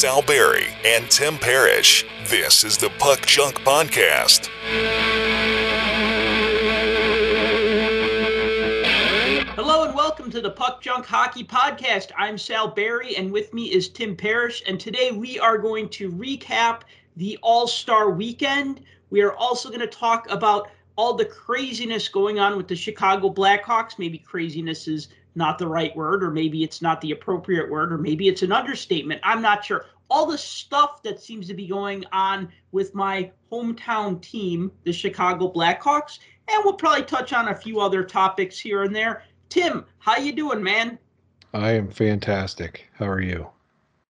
Sal Berry and Tim Parrish. This is the Puck Junk Podcast. Hello and welcome to the Puck Junk Hockey Podcast. I'm Sal Berry and with me is Tim Parrish. And today we are going to recap the All Star weekend. We are also going to talk about all the craziness going on with the Chicago Blackhawks. Maybe craziness is not the right word, or maybe it's not the appropriate word, or maybe it's an understatement. I'm not sure. All the stuff that seems to be going on with my hometown team, the Chicago Blackhawks, and we'll probably touch on a few other topics here and there. Tim, how you doing, man? I am fantastic. How are you?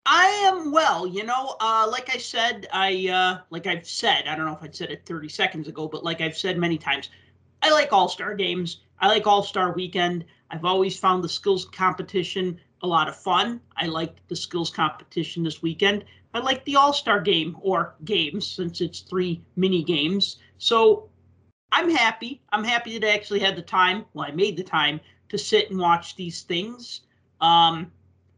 I am well. You know, uh, like I said, I uh, like I've said. I don't know if I said it 30 seconds ago, but like I've said many times, I like All Star games. I like All Star Weekend. I've always found the skills competition a lot of fun. I liked the skills competition this weekend. I like the All Star game or games since it's three mini games. So I'm happy. I'm happy that I actually had the time. Well, I made the time to sit and watch these things. Um,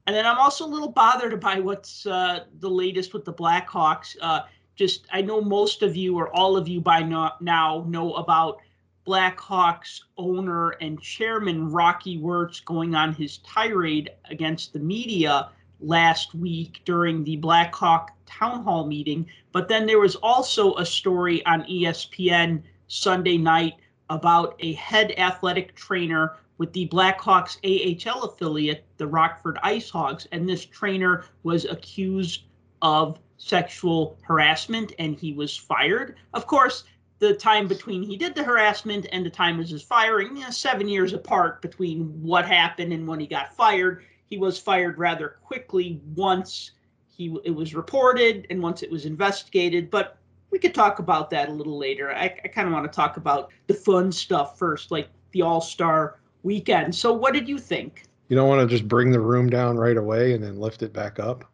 and then I'm also a little bothered by what's uh, the latest with the Blackhawks. Uh, just I know most of you or all of you by no, now know about Blackhawks owner and chairman Rocky Wirtz going on his tirade against the media last week during the Blackhawk town hall meeting. But then there was also a story on ESPN Sunday night about a head athletic trainer with the Blackhawks AHL affiliate, the Rockford Ice Hogs, and this trainer was accused of sexual harassment and he was fired. Of course, the time between he did the harassment and the time of his firing, you know, seven years apart between what happened and when he got fired. He was fired rather quickly once he it was reported and once it was investigated. But we could talk about that a little later. I, I kind of want to talk about the fun stuff first, like the All Star weekend. So, what did you think? You don't want to just bring the room down right away and then lift it back up?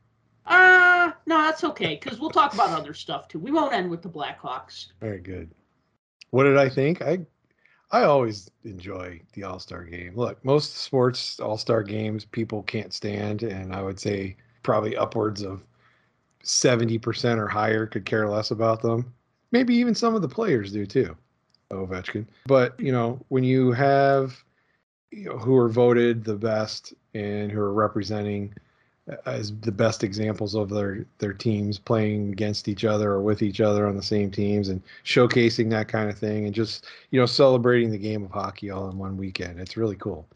Uh, no, that's okay because we'll talk about other stuff too. We won't end with the Blackhawks. Very good. What did I think? I I always enjoy the All Star game. Look, most sports All Star games people can't stand, and I would say probably upwards of seventy percent or higher could care less about them. Maybe even some of the players do too. Ovechkin, but you know when you have you know, who are voted the best and who are representing as the best examples of their their teams playing against each other or with each other on the same teams and showcasing that kind of thing and just you know celebrating the game of hockey all in one weekend. It's really cool.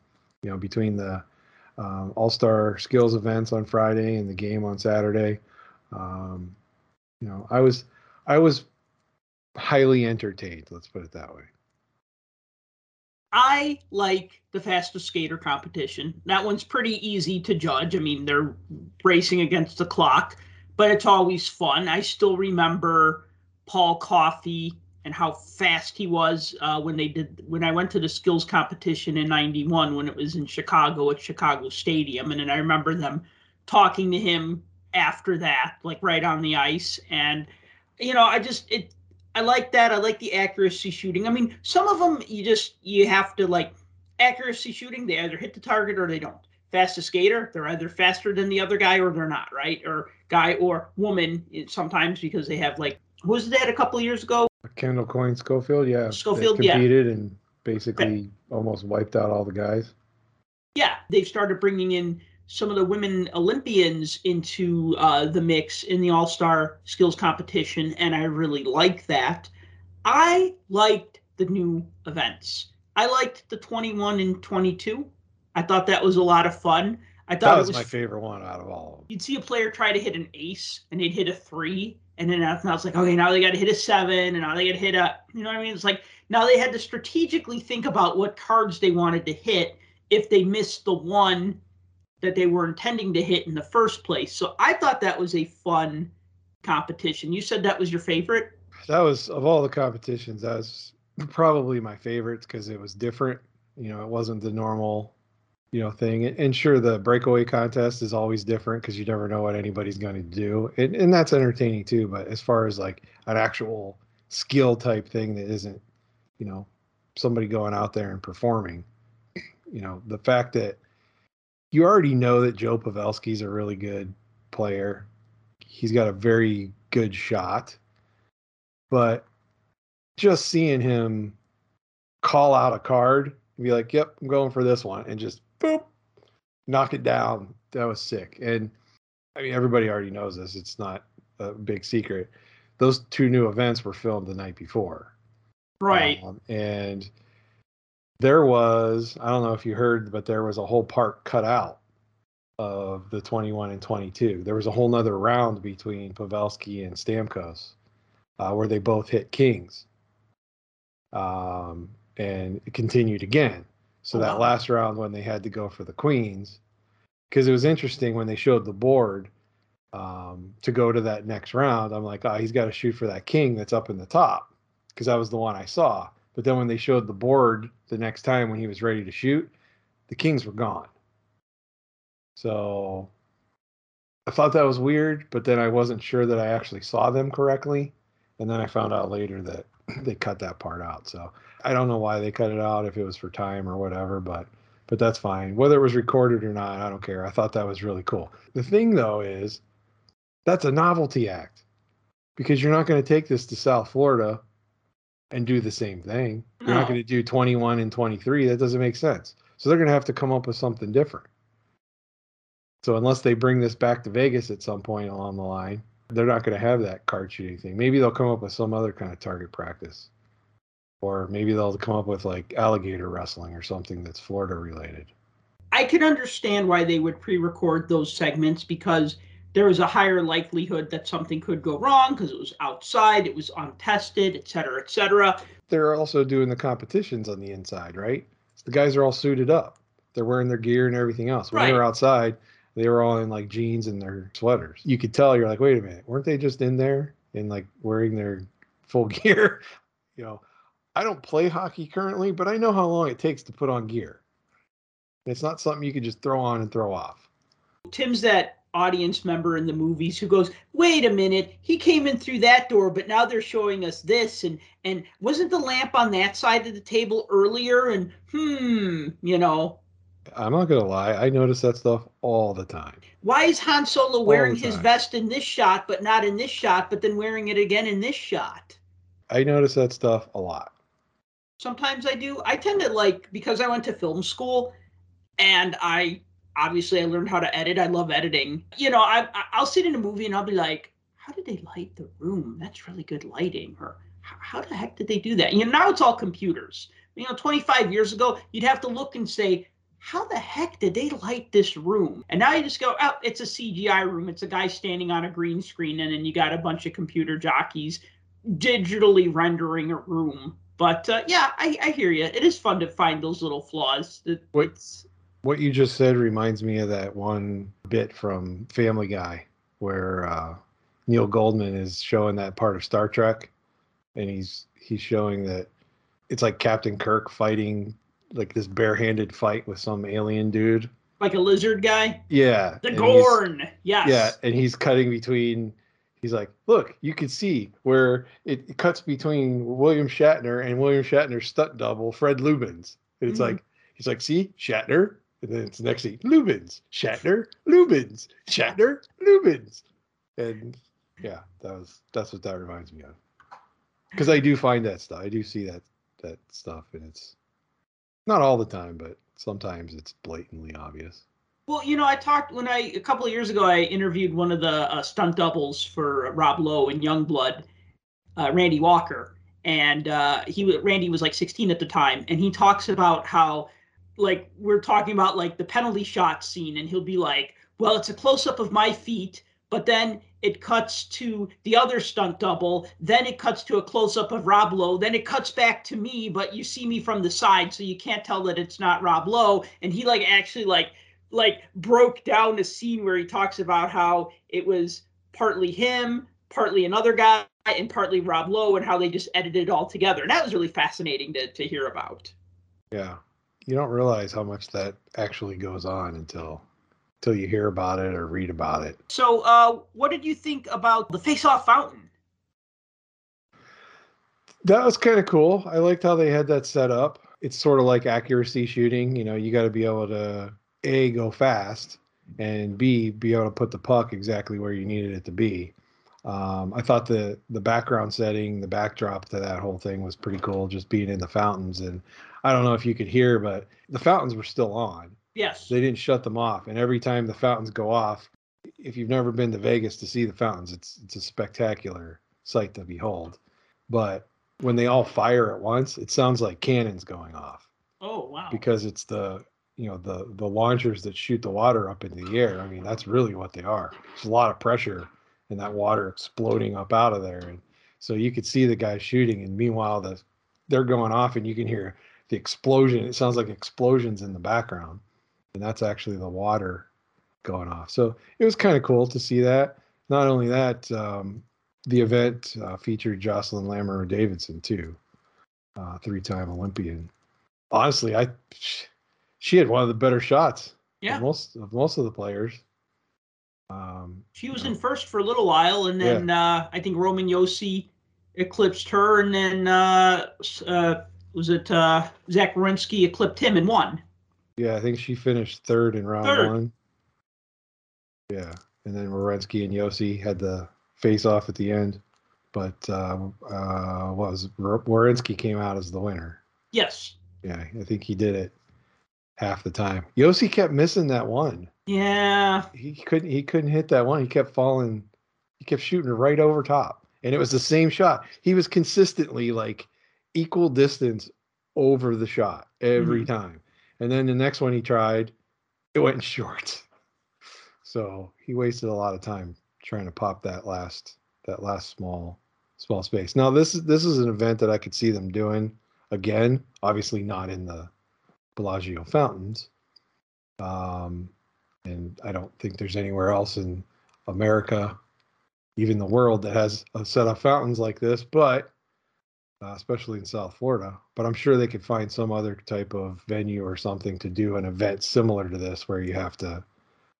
You know between the um, all-star skills events on friday and the game on saturday um, you know i was i was highly entertained let's put it that way I like the fastest skater competition. That one's pretty easy to judge. I mean, they're racing against the clock, but it's always fun. I still remember Paul Coffey and how fast he was uh, when they did when I went to the skills competition in '91 when it was in Chicago at Chicago Stadium, and then I remember them talking to him after that, like right on the ice, and you know, I just it I like that. I like the accuracy shooting. I mean, some of them you just you have to like accuracy shooting. They either hit the target or they don't. Fastest skater, they're either faster than the other guy or they're not, right? Or guy or woman eh, sometimes because they have like was that a couple years ago? Kendall Coyne Schofield, yeah. Schofield, competed yeah. and basically almost wiped out all the guys. Yeah, they've started bringing in some of the women Olympians into uh, the mix in the All Star Skills competition, and I really like that. I liked the new events. I liked the 21 and 22. I thought that was a lot of fun. I thought that was, was my favorite one out of all. Of them. You'd see a player try to hit an ace, and they'd hit a three, and then I was like, okay, now they got to hit a seven, and now they got to hit a, you know what I mean? It's like now they had to strategically think about what cards they wanted to hit if they missed the one that they were intending to hit in the first place. So I thought that was a fun competition. You said that was your favorite? That was of all the competitions, that was probably my favorite because it was different. You know, it wasn't the normal, you know, thing. And sure, the breakaway contest is always different because you never know what anybody's going to do, and, and that's entertaining too. But as far as like an actual skill type thing that isn't, you know, somebody going out there and performing, you know, the fact that you already know that Joe Pavelski's a really good player. he's got a very good shot. But just seeing him call out a card and be like, "Yep, I'm going for this one," and just boop, knock it down. That was sick. And I mean, everybody already knows this. It's not a big secret. Those two new events were filmed the night before, Right. um, and there was I don't know if you heard, but there was a whole part cut out of the 21 and 22. There was a whole nother round between Pavelski and Stamkos uh, where they both hit kings, um, and it continued again. So Oh, that wow. last round when they had to go for the queens, because it was interesting when they showed the board um, to go to that next round. I'm like, oh, he's got to shoot for that king that's up in the top, because that was the one I saw. But then when they showed the board the next time when he was ready to shoot, the kings were gone. So I thought that was weird, but then I wasn't sure that I actually saw them correctly. And then I found out later that they cut that part out. So I don't know why they cut it out, if it was for time or whatever, but but that's fine. Whether it was recorded or not, I don't care. I thought that was really cool. The thing though is that's a novelty act because you're not going to take this to South Florida and do the same thing. You're not going to do 21 and 23. That doesn't make sense. So they're going to have to come up with something different. So unless they bring this back to Vegas at some point along the line, they're not going to have that card shooting thing. Maybe they'll come up with some other kind of target practice. Or maybe they'll come up with like alligator wrestling or something that's Florida related. I can understand why they would pre-record those segments because there was a higher likelihood that something could go wrong because it was outside, it was untested, et cetera, et cetera. They're also doing the competitions on the inside, right? So the guys are all suited up. They're wearing their gear and everything else. When they Right. were outside, they were all in like jeans and their sweaters. You could tell you're like, wait a minute, weren't they just in there and like wearing their full gear? you know, I don't play hockey currently, but I know how long it takes to put on gear. It's not something you could just throw on and throw off. Tim's that audience member in the movies who goes, "Wait a minute, he came in through that door, but now they're showing us this and and wasn't the lamp on that side of the table earlier and hmm, you know, I'm not gonna lie, I notice that stuff all the time. why is Han Solo wearing his vest in this shot but not in this shot, but then wearing it again in this shot?" I notice that stuff a lot. Sometimes I do. I tend to like because I went to film school and I obviously I learned how to edit. I love editing. You know, I I'll sit in a movie and I'll be like, how did they light the room? That's really good lighting. Or "How- how the heck did they do that? You know, now it's all computers. You know, 25 years ago, you'd have to look and say, how the heck did they light this room? And now you just go, oh, it's a CGI room. It's a guy standing on a green screen, and then you got a bunch of computer jockeys digitally rendering a room. But uh, yeah, I, I hear you. It is fun to find those little flaws. It's- What you just said reminds me of that one bit from Family Guy where uh, Neil Goldman is showing that part of Star Trek, and he's he's showing that it's like Captain Kirk fighting like this barehanded fight with some alien dude. like a lizard guy. Yeah, The Gorn. Yes. Yeah, and he's cutting between. He's like, look, you can see where it, it cuts between William Shatner and William Shatner's stunt double, Fred Lubens. And it's Mhm. like, he's like, see, Shatner, and then it's next thing, Lubens, Shatner, Lubens, Shatner, Lubens, and yeah, that was that's what that reminds me of. Because I do find that stuff, I do see that that stuff, and it's not all the time, but sometimes it's blatantly obvious. Well, you know, I talked when I a couple of years ago. I interviewed one of the uh, stunt doubles for Rob Lowe in Youngblood, uh, Randy Walker, and uh, he Randy was like 16 at the time, and he talks about how, like, we're talking about like the penalty shot scene, and he'll be like, "Well, it's a close up of my feet." But then it cuts to the other stunt double. Then it cuts to a close up of Rob Lowe. Then it cuts back to me, but you see me from the side, so you can't tell that it's not Rob Lowe. And he like actually like like broke down a scene where he talks about how it was partly him, partly another guy, and partly Rob Lowe, and how they just edited it all together. And that was really fascinating to, to hear about. Yeah. You don't realize how much that actually goes on until until you hear about it or read about it. So, uh, what did you think about the face-off fountain? That was kind of cool. I liked how they had that set up. It's sort of like accuracy shooting, you know, you got to be able to a go fast and B, be able to put the puck exactly where you needed it to be. Um, I thought the the background setting, the backdrop to that whole thing was pretty cool, just being in the fountains. And I don't know if you could hear, but the fountains were still on. Yes. They didn't shut them off. And every time the fountains go off, if you've never been to Vegas to see the fountains, it's it's a spectacular sight to behold. But when they all fire at once, it sounds like cannons going off Oh wow. because it's the you know the the launchers that shoot the water up into the air. I mean, that's really what they are. It's a lot of pressure and that water exploding up out of there, and so you could see the guys shooting, and meanwhile the they're going off, and you can hear the explosion. It sounds like explosions in the background, and that's actually the water going off. So it was kind of cool to see that. Not only that, um, the event uh, featured Jocelyn Lamoureux Davidson too, uh, three-time Olympian. Honestly, I she had one of the better shots Yeah. of most of most of the players. Um, She was in first for a little while, and then uh, I think Roman Josi eclipsed her, and then uh, uh, was it uh, Zach Werenski eclipsed him and won. yeah, I think she finished third in round Third. one. Yeah, and then Werenski and Josi had the face off at the end, but uh, uh, what was Werenski came out as the winner. Yes. Yeah, I think he did it half the time. Josi kept missing that one. Yeah. He couldn't. He couldn't hit that one. He kept falling. He kept shooting it right over top, and it was the same shot. He was consistently like equal distance over the shot every time. And then the next one he tried, it went short. So he wasted a lot of time trying to pop that last that last small small space. Now this is this is an event that I could see them doing again. Obviously not in the Bellagio fountains. Um, and I don't think there's anywhere else in America, even the world, that has a set of fountains like this. But uh, especially in South Florida. But I'm sure they could find some other type of venue or something to do an event similar to this, where you have to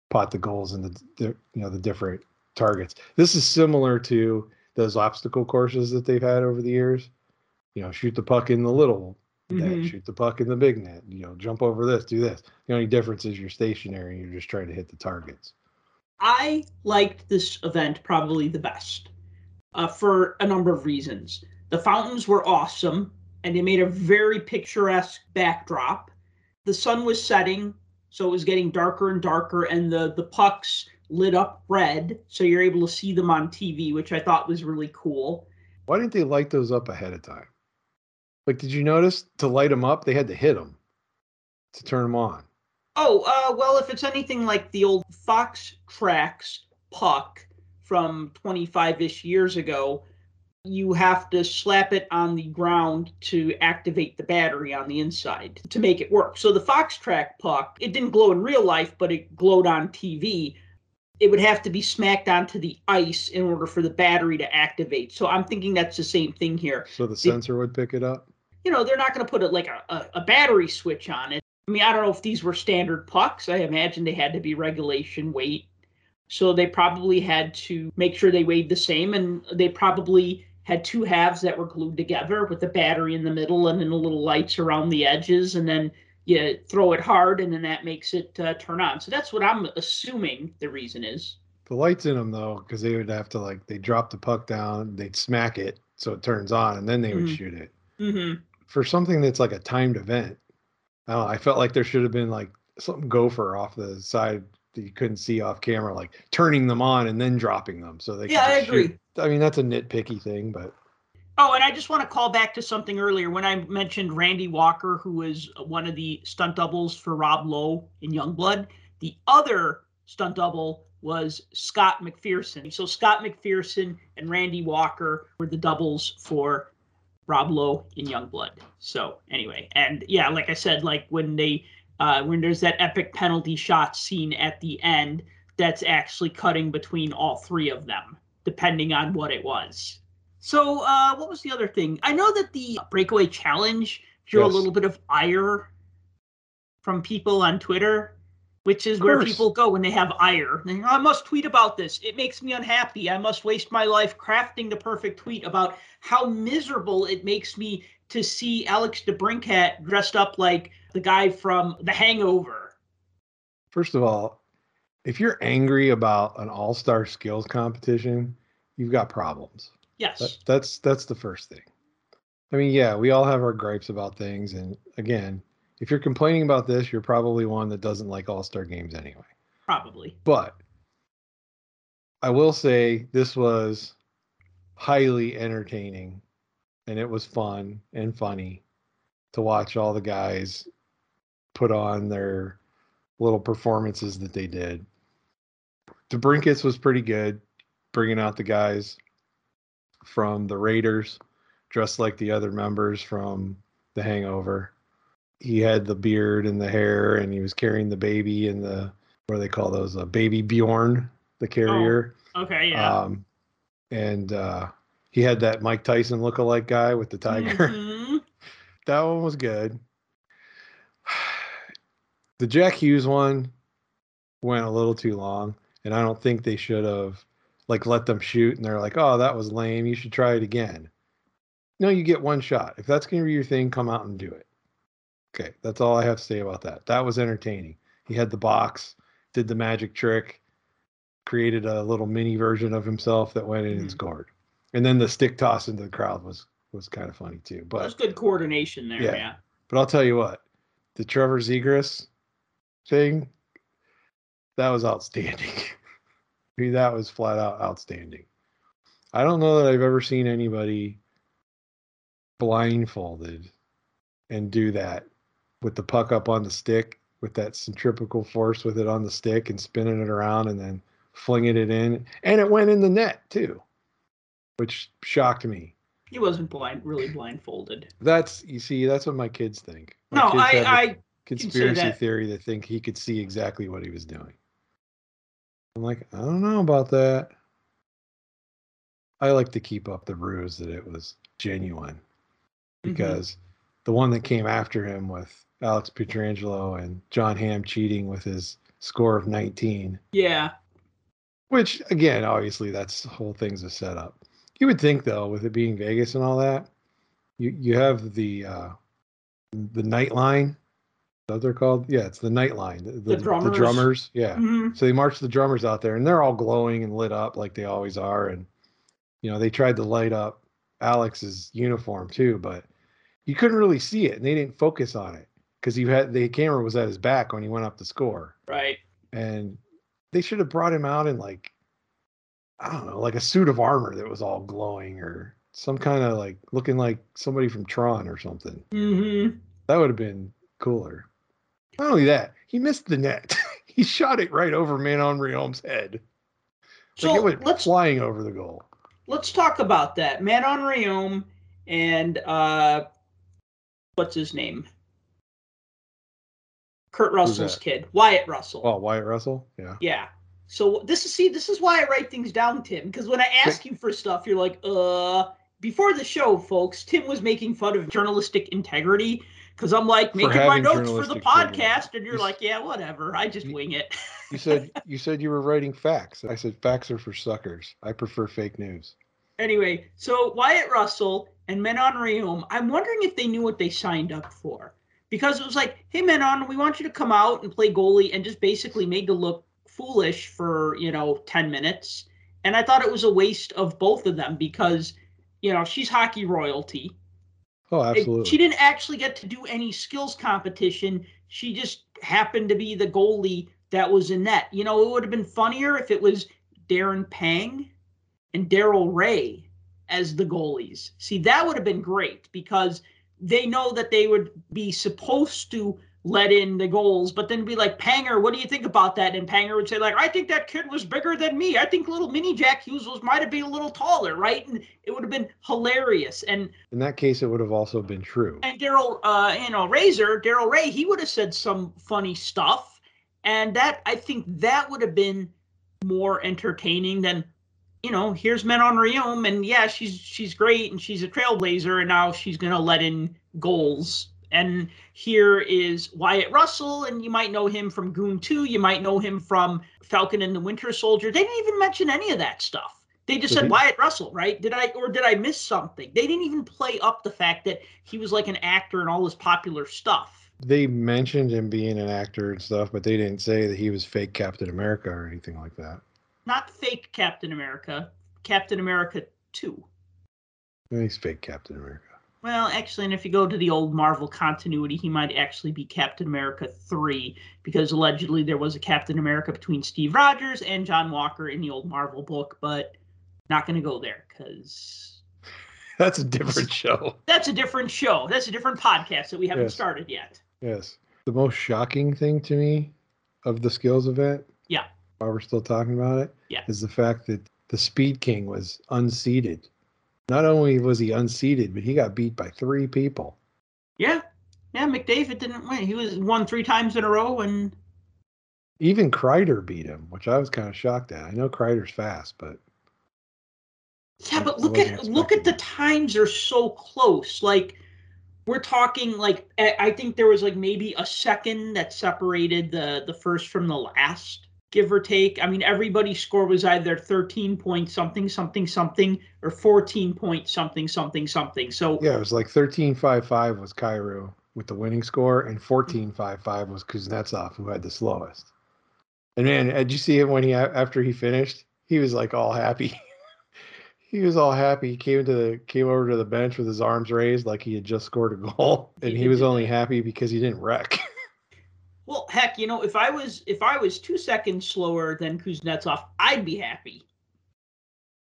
pot the goals and the, the you know the different targets. This is similar to those obstacle courses that they've had over the years. You know, shoot the puck in the little Mhm. shoot the puck in the big net. You know, jump over this, do this. The only difference is you're stationary and you're just trying to hit the targets. I liked this event probably the best uh, for a number of reasons. The fountains were awesome and they made a very picturesque backdrop. The sun was setting, so it was getting darker and darker, and the, the pucks lit up red, so you're able to see them on TV, which I thought was really cool. Why didn't they light those up ahead of time? Like, did you notice to light them up, they had to hit them to turn them on? Oh, uh, well, if it's anything like the old Fox Tracks puck from 25 ish years ago, you have to slap it on the ground to activate the battery on the inside to make it work. So the Fox Track puck, it didn't glow in real life, but it glowed on TV. It would have to be smacked onto the ice in order for the battery to activate. So I'm thinking that's the same thing here So the sensor would pick it up? You know, they're not going to put a, like a, a, a battery switch on it. I mean, I don't know if these were standard pucks. I imagine they had to be regulation weight. So they probably had to make sure they weighed the same. And they probably had two halves that were glued together with the battery in the middle and then the little lights around the edges. And then you throw it hard and then that makes it uh, turn on. So that's what I'm assuming the reason is. The lights in them, though, because they would have to, like, they drop the puck down, they'd smack it so it turns on, and then they would Mhm. shoot it. Mm-hmm. For something that's like a timed event, I know, I felt like there should have been, like, some gopher off the side that you couldn't see off camera, like turning them on and then dropping them so they Yeah, I just shoot. agree. I mean, that's a nitpicky thing, but Oh, and I just want to call back to something earlier when I mentioned Randy Walker, who was one of the stunt doubles for Rob Lowe in Youngblood. The other stunt double was Scott McPherson. So Scott McPherson and Randy Walker were the doubles for Rob Lowe in Youngblood. So anyway, and yeah, like I said, like when they uh, when there's that epic penalty shot scene at the end, that's actually cutting between all three of them, depending on what it was. So, uh, what was the other thing? I know that the breakaway challenge drew a little bit of ire from people on Twitter, which is where people go when they have ire. They, I must tweet about this. It makes me unhappy. I must waste my life crafting the perfect tweet about how miserable it makes me to see Alex DeBrincat dressed up like the guy from The Hangover. first of all, if you're angry about an all-star skills competition, you've got problems. Yes. That, that's that's the first thing. I mean, yeah, we all have our gripes about things, and again, if you're complaining about this, you're probably one that doesn't like all-star games anyway. Probably. But I will say this was highly entertaining and it was fun and funny to watch all the guys put on their little performances that they did. DeBrincat's was pretty good, bringing out the guys from the Raiders, dressed like the other members from The Hangover. He had the beard and the hair, and he was carrying the baby and the what do they call those? A baby Bjorn, the carrier. Okay, yeah. Um, and uh, he had that Mike Tyson lookalike guy with the tiger. Mhm. that one was good. The Jack Hughes one went a little too long, and I don't think they should have like let them shoot. And they're like, "Oh, that was lame. You should try it again." No, you get one shot. If that's gonna be your thing, come out and do it. Okay, that's all I have to say about that. That was entertaining. He had the box, did the magic trick, created a little mini version of himself that went in and Mhm. scored. And then the stick toss into the crowd was was kind of funny too. But There's good coordination there. Yeah. Yeah. but I'll tell you what, the Trevor Zegras thing, that was outstanding. I mean, that was flat out outstanding. I don't know that I've ever seen anybody blindfolded and do that with the puck up on the stick with that centrifugal force with it on the stick and spinning it around and then flinging it in. And it went in the net too, which shocked me. He wasn't blind, really blindfolded. That's you see, that's what my kids think. My No, kids I, have the I, conspiracy that. theory that think he could see exactly what he was doing. I'm like, I don't know about that. I like to keep up the ruse that it was genuine Mhm. because the one that came after him with Alex Pietrangelo and Jon Hamm cheating with his score of 19, yeah, which again, obviously, that's the whole thing's a setup. You would think though, with it being Vegas and all that, you you have the uh, the Knight Line. Is that what they're called? Yeah, it's the Knight Line. The, the, drummers. the drummers. Yeah. Mhm. So they marched the drummers out there, and they're all glowing and lit up like they always are. And you know, they tried to light up Alex's uniform too, but you couldn't really see it, and they didn't focus on it because you had the camera was at his back when he went up to score, right. and they should have brought him out in like I don't know, like a suit of armor that was all glowing or some kind of like looking like somebody from Tron or something. hmm That would have been cooler. Not only that, he missed the net. he shot it right over Manon Rhéaume's head. So like it went let's flying over the goal. let's talk about that. Manon Rhéaume and uh, what's his name? Kurt Russell's kid, Wyatt Russell. Oh, Wyatt Russell? Yeah. Yeah. So this is see, this is why I write things down, Tim. Because when I ask you for stuff, you're like, uh. Before the show, folks, Tim was making fun of journalistic integrity. Because I'm like making my notes for the podcast, integrity. and you're You like, yeah, whatever. I just you- wing it. You said you said you were writing facts. I said facts are for suckers. I prefer fake news. Anyway, so Wyatt Russell and Manon Rhéaume, I'm wondering if they knew what they signed up for. Because it was like, hey Manon, we want you to come out and play goalie and just basically made to look foolish for, you know, 10 minutes. And I thought it was a waste of both of them because, you know, she's hockey royalty. Oh, absolutely. she didn't actually get to do any skills competition. She just happened to be the goalie that was in net. You know, it would have been funnier if it was Darren Pang and Darryl Reaugh as the goalies. See, that would have been great because they know that they would be supposed to let in the goals, but then be like, Panger, what do you think about that? And Panger would say, like, I think that kid was bigger than me. I think little mini Jack Hughes was might have been a little taller, right? And it would have been hilarious. And In that case, it would have also been true. and Daryl, uh, you know, Razor, Darryl Reaugh, he would have said some funny stuff, and that I think that would have been more entertaining than, you know, here's Manon Rhéaume, and yeah, she's she's great and she's a trailblazer, and now she's gonna let in goals. And here is Wyatt Russell, and you might know him from Goon 2, you might know him from Falcon and the Winter Soldier. They didn't even mention any of that stuff. They just said Wyatt Russell, right? Did I or did I miss something? They didn't even play up the fact that he was like an actor and all this popular stuff. they mentioned him being an actor and stuff, but they didn't say that he was fake Captain America or anything like that. Not fake Captain America, Captain America 2. He's fake Captain America. Well, actually, and if you go to the old Marvel continuity, he might actually be Captain America 3, because allegedly there was a Captain America between Steve Rogers and John Walker in the old Marvel book, but not going to go there because That's a different show. that's a different show. That's a different podcast that we haven't Yes. started yet. Yes. The most shocking thing to me of the skills event, Yeah. While we're still talking about it, Yeah. is the fact that the Speed King was unseated. Not only was he unseated, but he got beat by three people. Yeah. Yeah, McDavid didn't win. He was won three times in a row and Even Kreider beat him, which I was kind of shocked at. I know Kreider's fast, but Yeah, but look at look at the times are so close. Like we're talking like I I think there was like maybe a second that separated the the first from the last, give or take. I mean, everybody's score was either 13 point something something something or 14 point something something something. So yeah, it was like 13-5-5 was Kyrou with the winning score, and 14-5-5 was Kuznetsov, who had the slowest. And man, did you see him when he after he finished? He was like all happy. he was all happy. He came to the came over to the bench with his arms raised, like he had just scored a goal, and he was only happy because he didn't wreck. well, heck, you know, if I was if I was 2 seconds slower than Kuznetsov, I'd be happy.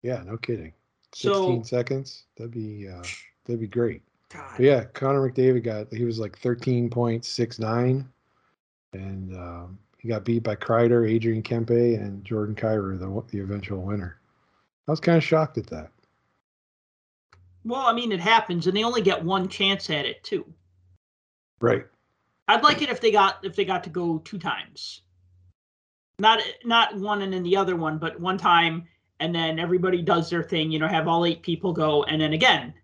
yeah, no kidding. So- Sixteen seconds. That'd be uh, that'd be great. Yeah, Connor McDavid got he was like thirteen point six nine, and um, he got beat by Kreider, Adrian Kempe, and Jordan Kyrou, the the eventual winner. I was kind of shocked at that. Well, I mean, it happens and they only get one chance at it, too. Right. I'd like it if they got if they got to go two times. Not not one and then the other one, but one time and then everybody does their thing, you know, have all eight people go and then again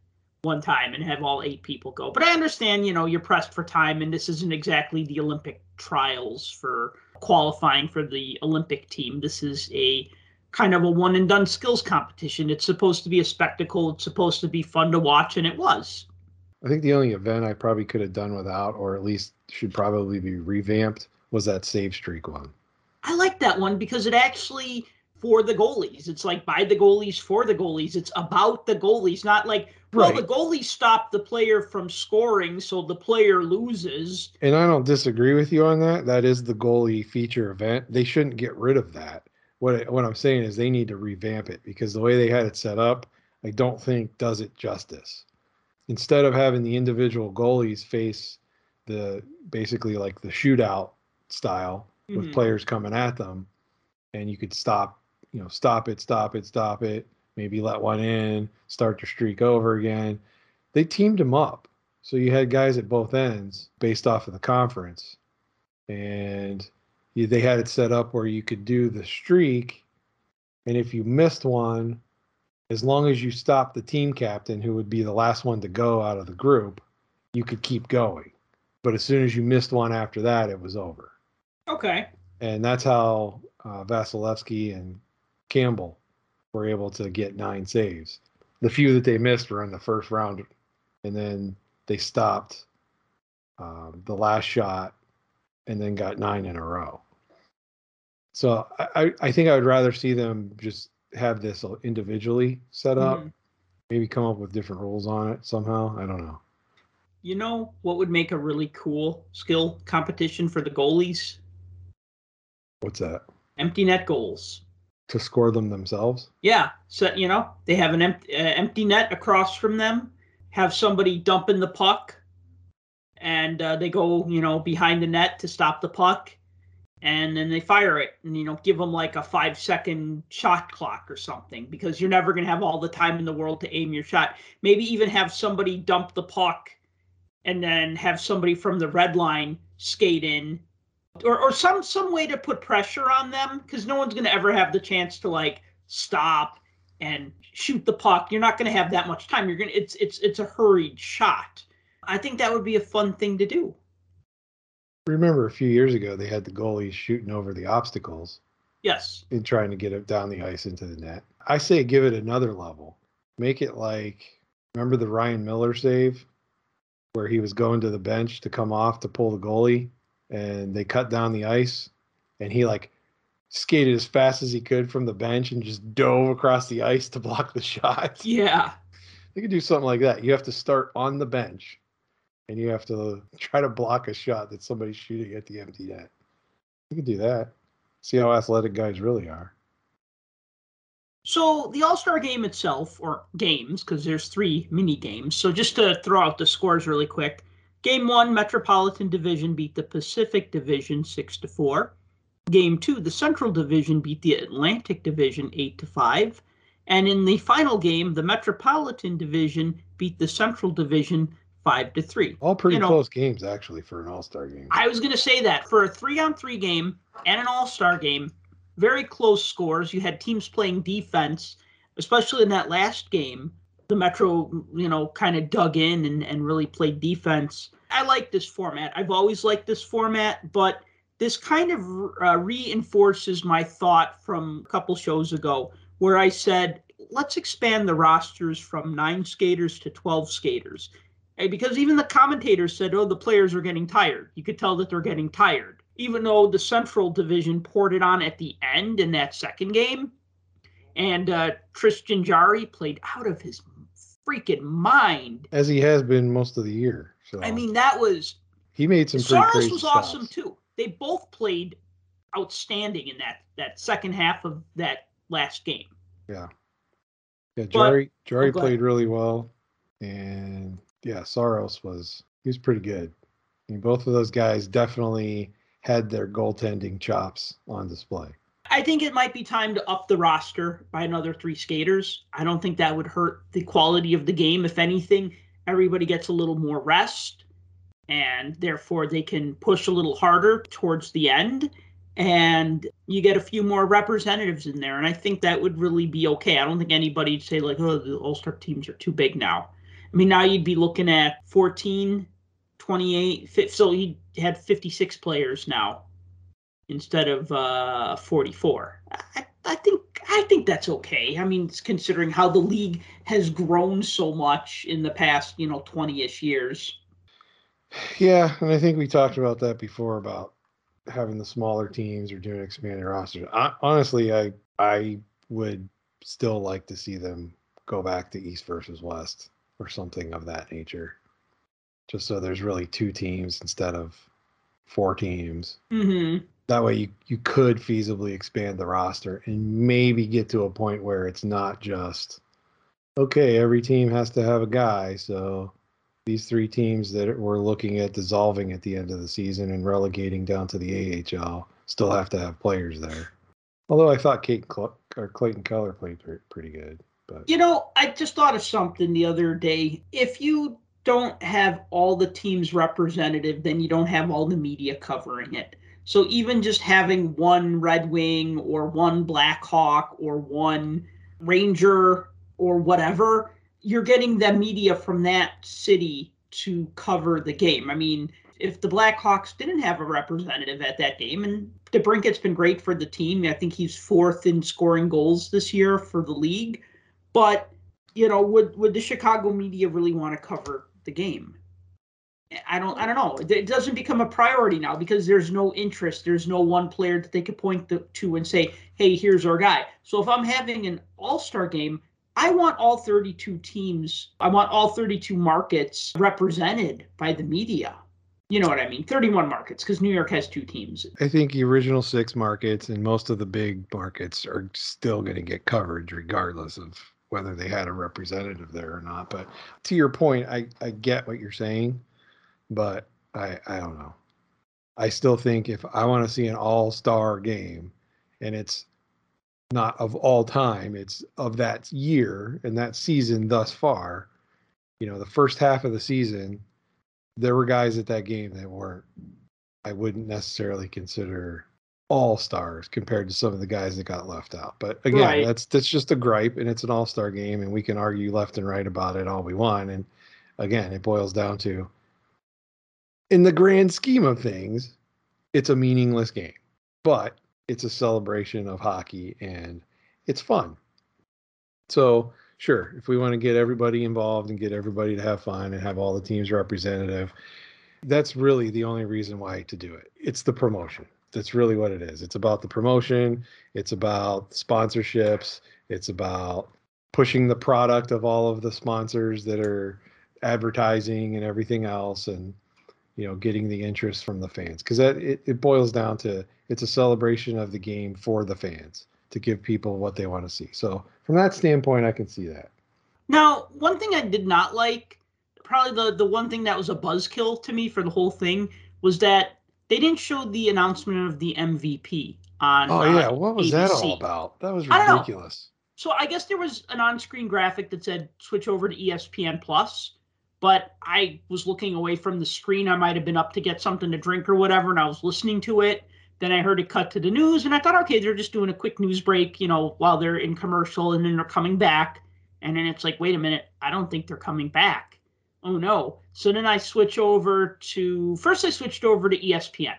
one time and have all eight people go. But I understand, you know, you're pressed for time and this isn't exactly the Olympic trials for qualifying for the Olympic team. This is a kind of a one and done skills competition. It's supposed to be a spectacle, it's supposed to be fun to watch and it was. I think the only event I probably could have done without, or at least should probably be revamped, was that save streak one. I like that one because it actually for the goalies. It's like by the goalies for the goalies. It's about the goalies, not like well Right. the goalie stopped the player from scoring, so the player loses. And I don't disagree with you on that. That is the goalie feature event. They shouldn't get rid of that. What what I'm saying is they need to revamp it because the way they had it set up, I don't think does it justice. Instead of having the individual goalies face the basically like the shootout style with Mhm. players coming at them, and you could stop, you know, stop it, stop it, stop it, maybe let one in, start your streak over again. They teamed them up. So you had guys at both ends based off of the conference. And they had it set up where you could do the streak. And if you missed one, as long as you stopped the team captain, who would be the last one to go out of the group, you could keep going. But as soon as you missed one after that, it was over Okay. and that's how uh, Vasilevskiy and Campbell were able to get nine saves. The few that they missed were in the first round, and then they stopped um, the last shot, and then got nine in a row. So I- I think I would rather see them just have this individually set up. Mhm. Maybe come up with different rules on it somehow. I don't know. You know what would make a really cool skill competition for the goalies? What's that? Empty net goals. To score them themselves? Yeah, so you know they have an empty, uh, empty net across from them. Have somebody dumping the puck, and uh, they go, you know, behind the net to stop the puck, and then they fire it, and you know, give them like a five second shot clock or something, because you're never gonna have all the time in the world to aim your shot. Maybe even have somebody dump the puck, and then have somebody from the red line skate in or, or some some way to put pressure on them because no one's going to ever have the chance to like stop and shoot the puck. You're not going to have that much time. You're going to it's it's it's a hurried shot. I think that would be a fun thing to do Remember a few years ago they had the goalies shooting over the obstacles. yes in trying to get it down the ice into the net. I say give it another level. Make it like remember the Ryan Miller save where he was going to the bench to come off to pull the goalie, and they cut down the ice, and he like skated as fast as he could from the bench and just dove across the ice to block the shot. Yeah. You could do something like that. You have to start on the bench and you have to try to block a shot that somebody's shooting at the empty net. You can do that. See how athletic guys really are. So the All Star game itself, or games, because there's three mini games. So just to throw out the scores really quick. Game one, Metropolitan Division beat the Pacific Division six to four. Game two, the Central Division beat the Atlantic Division eight to five. And in the final game, the Metropolitan Division beat the Central Division five to three. All pretty You know- close games actually for an All Star game. I was going to say that for a three on three game and an all star game, very close scores. You had teams playing defense, especially in that last game. The Metro, you know, kind of dug in and, and really played defense. I like this format. I've always liked this format, but this kind of uh, reinforces my thought from a couple shows ago where I said, let's expand the rosters from nine skaters to 12 skaters. Because even the commentators said, oh, the players are getting tired. You could tell that they're getting tired. Even though the Central Division poured it on at the end in that second game. And uh, Tristan Jarry played out of his freaking mind. As he has been most of the year. So I mean, that was he made some pretty Soros was stops. awesome too. They both played outstanding in that that second half of that last game. Yeah. Yeah, Jarry Jarry oh, played really well. And yeah, Soros was he was pretty good. I mean, both of those guys definitely had their goaltending chops on display. I think it might be time to up the roster by another three skaters. I don't think that would hurt the quality of the game. If anything, everybody gets a little more rest and therefore they can push a little harder towards the end and you get a few more representatives in there and I think that would really be okay. I don't think anybody'd say like oh the All-Star teams are too big now. Mean now you'd be looking at 14 28 fi- so he had 56 players now instead of uh, 44. I, I think I think that's okay. I mean, considering how the league has grown so much in the past, you know, 20ish years. Yeah, and I think we talked about that before about having the smaller teams or doing expanded rosters. I, honestly, I I would still like to see them go back to East versus West or something of that nature, just so there's really two teams instead of four teams. Mm-hmm. That way, you you could feasibly expand the roster and maybe get to a point where it's not just okay. Every team has to have a guy, so these three teams that we're looking at dissolving at the end of the season and relegating down to the AHL still have to have players there. Although I thought Kate Cl- or Clayton Keller played pre- pretty good, but You know, I just thought of something the other day. If you don't have all the teams representative, then you don't have all the media covering it. So even just having one Red Wing or one Black Hawk or one Ranger or whatever, you're getting the media from that city to cover the game. I mean, if the Blackhawks didn't have a representative at that game, and DeBrincat's been great for the team, I think he's fourth in scoring goals this year for the league. But you know, would would the Chicago media really want to cover the game? I don't. I don't know. It- doesn't become a priority now because there's no interest. There's no one player that they could point to- to and say, "Hey, here's our guy." So if I'm having an All Star game, I want all 32 teams. I want all 32 markets represented by the media. You know what I mean? 31 markets because New York has two teams. I think the original six markets and most of the big markets are still going to get coverage regardless of whether they had a representative there or not. But to your point, I, I get what you're saying, but I I don't know. I still think if I want to see an all star game and it's not of all time, it's of that year and that season thus far, you know, the first half of the season, there were guys at that game that weren't I wouldn't necessarily consider all stars compared to some of the guys that got left out. But again, Right. that's that's just a gripe and it's an all-star game and we can argue left and right about it all we want. And again, it boils down to in the grand scheme of things, it's a meaningless game. But it's a celebration of hockey and it's fun. So sure, if we want to get everybody involved and get everybody to have fun and have all the teams representative, that's really the only reason why to do it. It's the promotion. That's really what it is. It's about the promotion. It's about sponsorships. It's about pushing the product of all of the sponsors that are advertising and everything else and you know getting the interest from the fans because that it, it boils down to it's a celebration of the game for the fans to give people what they want to see so from that standpoint i can see that Now, one thing I did not like, probably the the one thing that was a buzzkill to me for the whole thing was that they didn't show the announcement of the MVP on. oh uh, yeah what was that all about that was I don't know. ridiculous So I guess there was an on-screen graphic that said switch over to ESPN Plus, but I was looking away from the screen. I might have been up to get something to drink or whatever, and I was listening to it. Then I heard it cut to the news, and I thought, okay, they're just doing a quick news break, you know, while they're in commercial, and then they're coming back. And then it's like, wait a minute, I don't think they're coming back. Oh no! So then I switch over to first. I switched over to ESPN,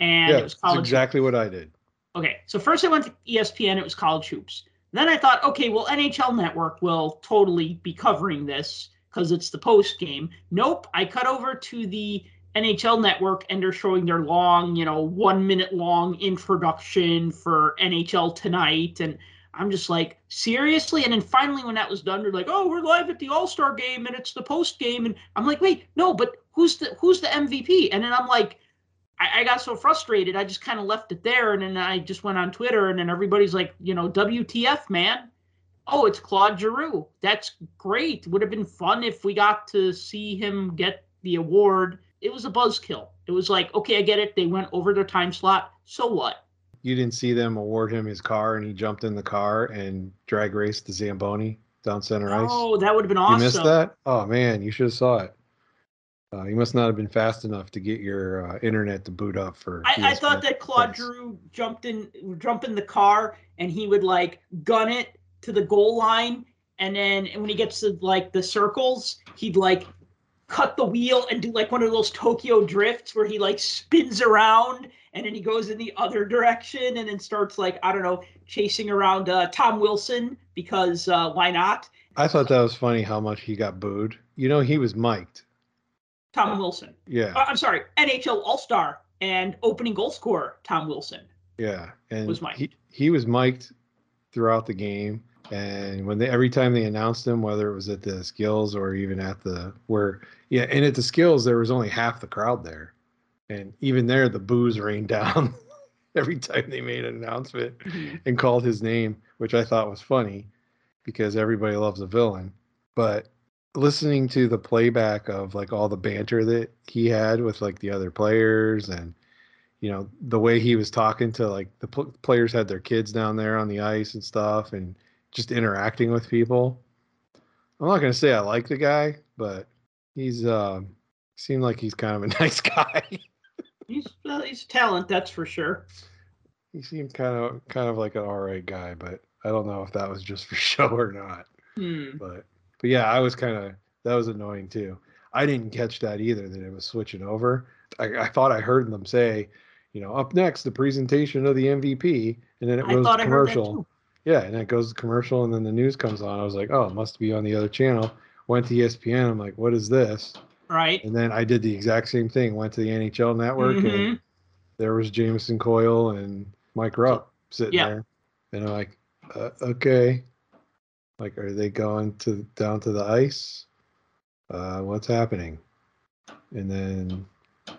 and yeah it was college. exactly what i did Okay, so first I went to ESPN, it was college hoops. Then I thought, okay, well, NHL Network will totally be covering this because it's the post game. Nope, I cut over to the NHL Network and they're showing their long, you know, one minute long introduction for NHL tonight. And I'm just like, seriously? And then finally, when that was done, they're like, oh, we're live at the All Star game and it's the post game. And I'm like, wait, no, but who's the who's the MVP? And then I'm like, I, I got so frustrated, I just kind of left it there, and then I just went on Twitter, and then everybody's like, you know, WTF, man? Oh, it's Claude Giroux. That's great. Would have been fun if we got to see him get the award. It was a buzzkill. It was like, okay, I get it. They went over their time slot. So what? You didn't see them award him his car and he jumped in the car and drag raced the zamboni down center ice Oh, that would have been awesome. You missed that? Oh man, you should have saw it. Uh, you must not have been fast enough to get your uh, internet to boot up for. I, I thought that Claude Plus. Giroux jumped in, jump in the car, and he would like gun it to the goal line, and then when he gets to like the circles, he'd like cut the wheel and do like one of those Tokyo drifts where he like spins around and then he goes in the other direction and then starts like I don't know chasing around uh, Tom Wilson because uh, why not? I thought that was funny how much he got booed. You know, he was mic'd. Tom Wilson. Yeah, Uh, I'm sorry, NHL All Star and opening goal scorer Tom Wilson. yeah, and was mic'd. he he was mic'd throughout the game. And when they every time they announced him, whether it was at the skills or even at the where yeah, and at the skills there was only half the crowd there, and even there the boos rained down every time they made an announcement. and called his name, which I thought was funny because everybody loves a villain. But listening to the playback of like all the banter that he had with like the other players and you know the way he was talking to like the pl- players had their kids down there on the ice and stuff and just interacting with people. I'm not going to say I like the guy, but he's um seemed like he's kind of a nice guy. He's uh, he's talent, that's for sure. he seemed kind of kind of like an all right guy, but I don't know if that was just for show or not. Hmm. But but yeah, I was kind of that was annoying too. I didn't catch that either that it was switching over. I, I thought I heard them say, you know, up next the presentation of the MVP, and then it goes thought to I heard that commercial. Yeah, and it goes to commercial, and then the news comes on. I was like, oh, it must be on the other channel. Went to ESPN. I'm like, what is this? Right. And then I did the exact same thing. Went to the NHL Network, Mhm. and there was Jamison Coyle and Mike Rupp sitting Yeah. there, and I'm like, uh, okay, like, are they going to down to the ice? Uh, what's happening? And then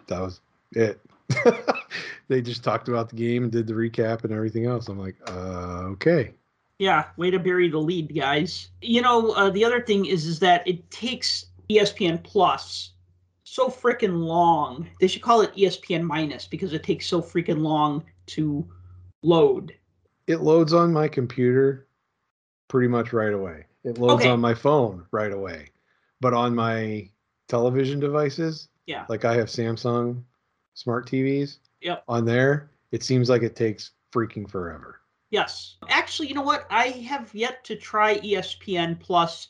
that was it. they just talked about the game and did the recap and everything else. I'm like, uh, okay. Yeah, way to bury the lead, guys. You know, uh, the other thing is is that it takes ESPN Plus so freaking long. They should call it ESPN minus because it takes so freaking long to load. It loads on my computer pretty much right away. It loads Okay. on my phone right away. But on my television devices, Yeah. like I have Samsung smart TVs, Yep. on there, it seems like it takes freaking forever. Yes. Actually, you know what? I have yet to try ESPN Plus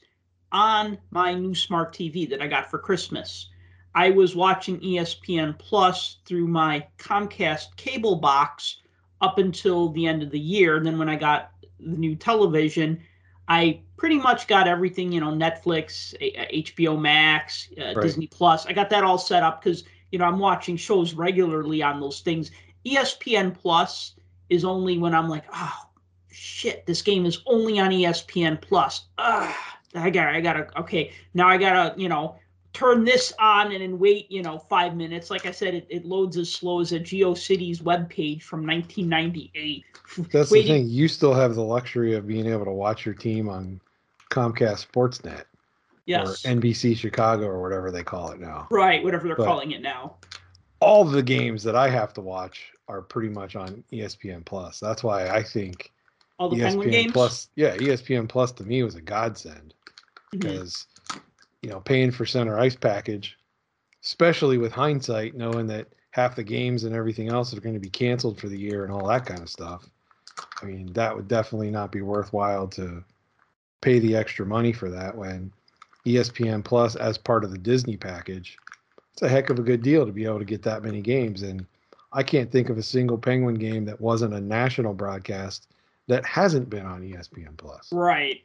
on my new smart TV that I got for Christmas. I was watching ESPN Plus through my Comcast cable box up until the end of the year. And then when I got the new television, I pretty much got everything, you know, Netflix, HBO Max, uh, right. Disney Plus. I got that all set up because, you know, I'm watching shows regularly on those things. ESPN Plus is only when I'm like, oh, shit, this game is only on ESPN Plus. Ah, I got, I gotta, okay, now I gotta, you know, turn this on and then wait, you know, five minutes. Like I said, it, it loads as slow as a GeoCities webpage from 1998. That's Waiting. the thing. You still have the luxury of being able to watch your team on Comcast Sportsnet. Yes. Or NBC Chicago or whatever they call it now. Right, whatever they're but calling it now. All the games that I have to watch are pretty much on ESPN Plus. That's why I think all the ESPN Penguin games. Plus, yeah, ESPN Plus to me was a godsend mm-hmm. because you know paying for center ice package, especially with hindsight, knowing that half the games and everything else are going to be canceled for the year and all that kind of stuff. I mean, that would definitely not be worthwhile to pay the extra money for that when ESPN Plus, as part of the Disney package, it's a heck of a good deal to be able to get that many games. And I can't think of a single Penguin game that wasn't a national broadcast that hasn't been on ESPN Plus. Right.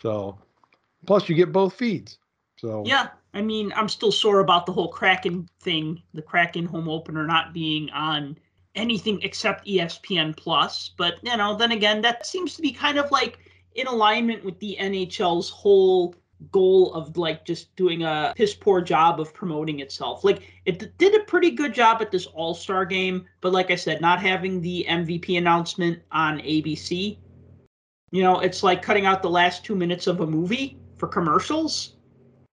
So, plus you get both feeds. So yeah, I mean, I'm still sore about the whole Kraken thing, the Kraken home opener not being on anything except ESPN Plus. But you know, then again, that seems to be kind of like in alignment with the NHL's whole goal of like just doing a piss poor job of promoting itself. Like it did a pretty good job at this All Star game, but like I said, not having the MVP announcement on ABC, you know, it's like cutting out the last two minutes of a movie for commercials.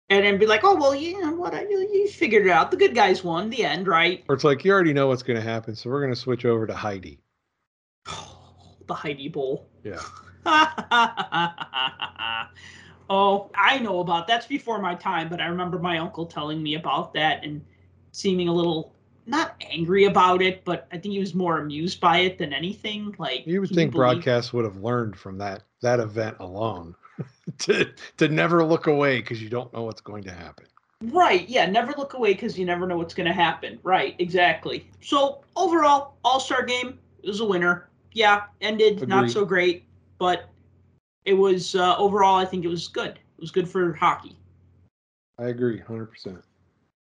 And then be like, oh well, you know what? I you figured it out. The good guys won. The end, right? Or it's like you already know what's going to happen, so we're going to switch over to Heidi. the Heidi Bowl. Yeah. Oh, I know about that's before my time, but I remember my uncle telling me about that and seeming a little not angry about it, but I think he was more amused by it than anything. Like you would think broadcast would have learned from that that event alone to to never look away because you don't know what's going to happen. Right. Yeah. Never look away because you never know what's going to happen. Right. Exactly. So overall, All Star game was a winner. Yeah. Ended Agreed. not so great, but it was uh, overall, I think it was good. It was good for hockey. I agree, hundred percent.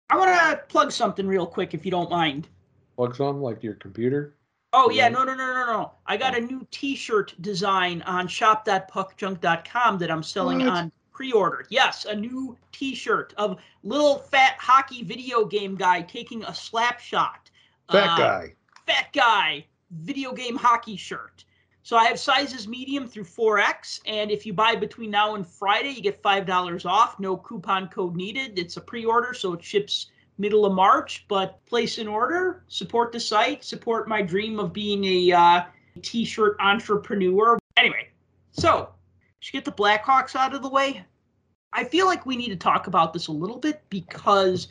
I want to plug something real quick, if you don't mind. Plug something like your computer. Oh yeah, no, no, no, no, no. I got a new T-shirt design on shop.puckjunk.com that I'm selling what? on pre-order. Yes, a new T-shirt of little fat hockey video game guy taking a slap shot. Fat uh, guy. Fat guy. Video game hockey shirt. So I have sizes medium through 4X, and if you buy between now and Friday, you get $5 off. No coupon code needed. It's a pre-order, so it ships middle of March, but place an order, support the site, support my dream of being a uh, t-shirt entrepreneur. Anyway, so should get the Blackhawks out of the way. I feel like we need to talk about this a little bit because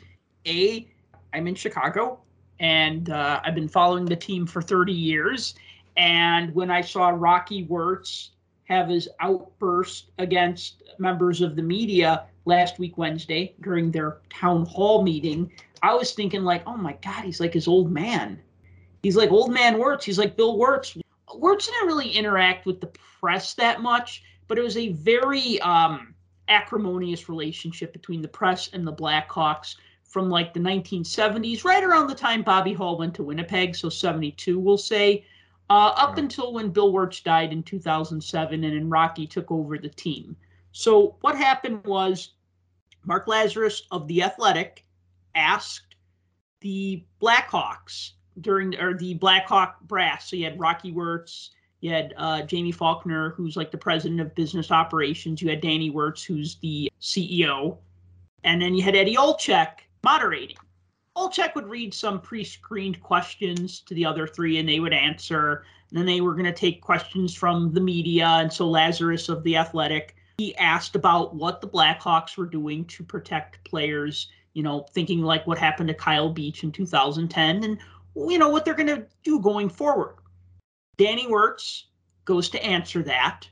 a I'm in Chicago and uh, I've been following the team for 30 years, and when I saw Rocky Wirtz have his outburst against members of the media last week, Wednesday, during their town hall meeting, I was thinking, like, oh my God, he's like his old man. He's like old man Wirtz. He's like Bill Wirtz. Wirtz didn't really interact with the press that much, but it was a very um, acrimonious relationship between the press and the Blackhawks from like the 1970s, right around the time Bobby Hull went to Winnipeg. So 72, we'll say uh, up until when Bill Wirtz died in 2007 and then Rocky took over the team. So what happened was Mark Lazerus of The Athletic asked the Blackhawks during or the Blackhawk brass. So you had Rocky Wirtz, you had uh, Jaime Faulkner, who's like the president of business operations. You had Danny Wirtz, who's the CEO, and then you had Eddie Olczyk moderating. Olczyk would read some pre-screened questions to the other three, and they would answer. And then they were going to take questions from the media, and so Lazerus of the Athletic he asked about what the Blackhawks were doing to protect players. You know, thinking like what happened to Kyle Beach in 2010, and you know what they're going to do going forward. Danny Wirtz goes to answer that.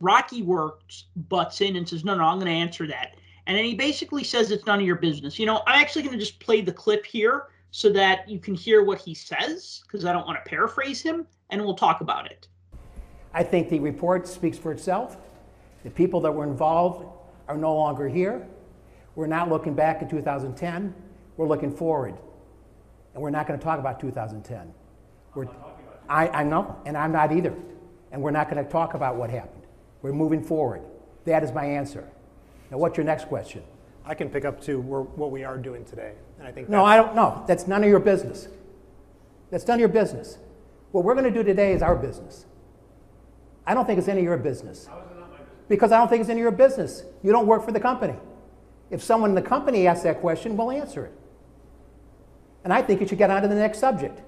Rocky Wirtz butts in and says, "No, no, I'm going to answer that." And then he basically says it's none of your business. You know, I'm actually going to just play the clip here so that you can hear what he says because I don't want to paraphrase him and we'll talk about it. I think the report speaks for itself. The people that were involved are no longer here. We're not looking back at 2010. We're looking forward. And we're not going to talk about 2010. We're, I, I know, and I'm not either. And we're not going to talk about what happened. We're moving forward. That is my answer. Now, what's your next question? I can pick up to what we are doing today. And I think No, I don't know. That's none of your business. That's none of your business. What we're going to do today is our business. I don't think it's any of your business. Because I don't think it's any of your business. You don't work for the company. If someone in the company asks that question, we'll answer it. And I think you should get on to the next subject.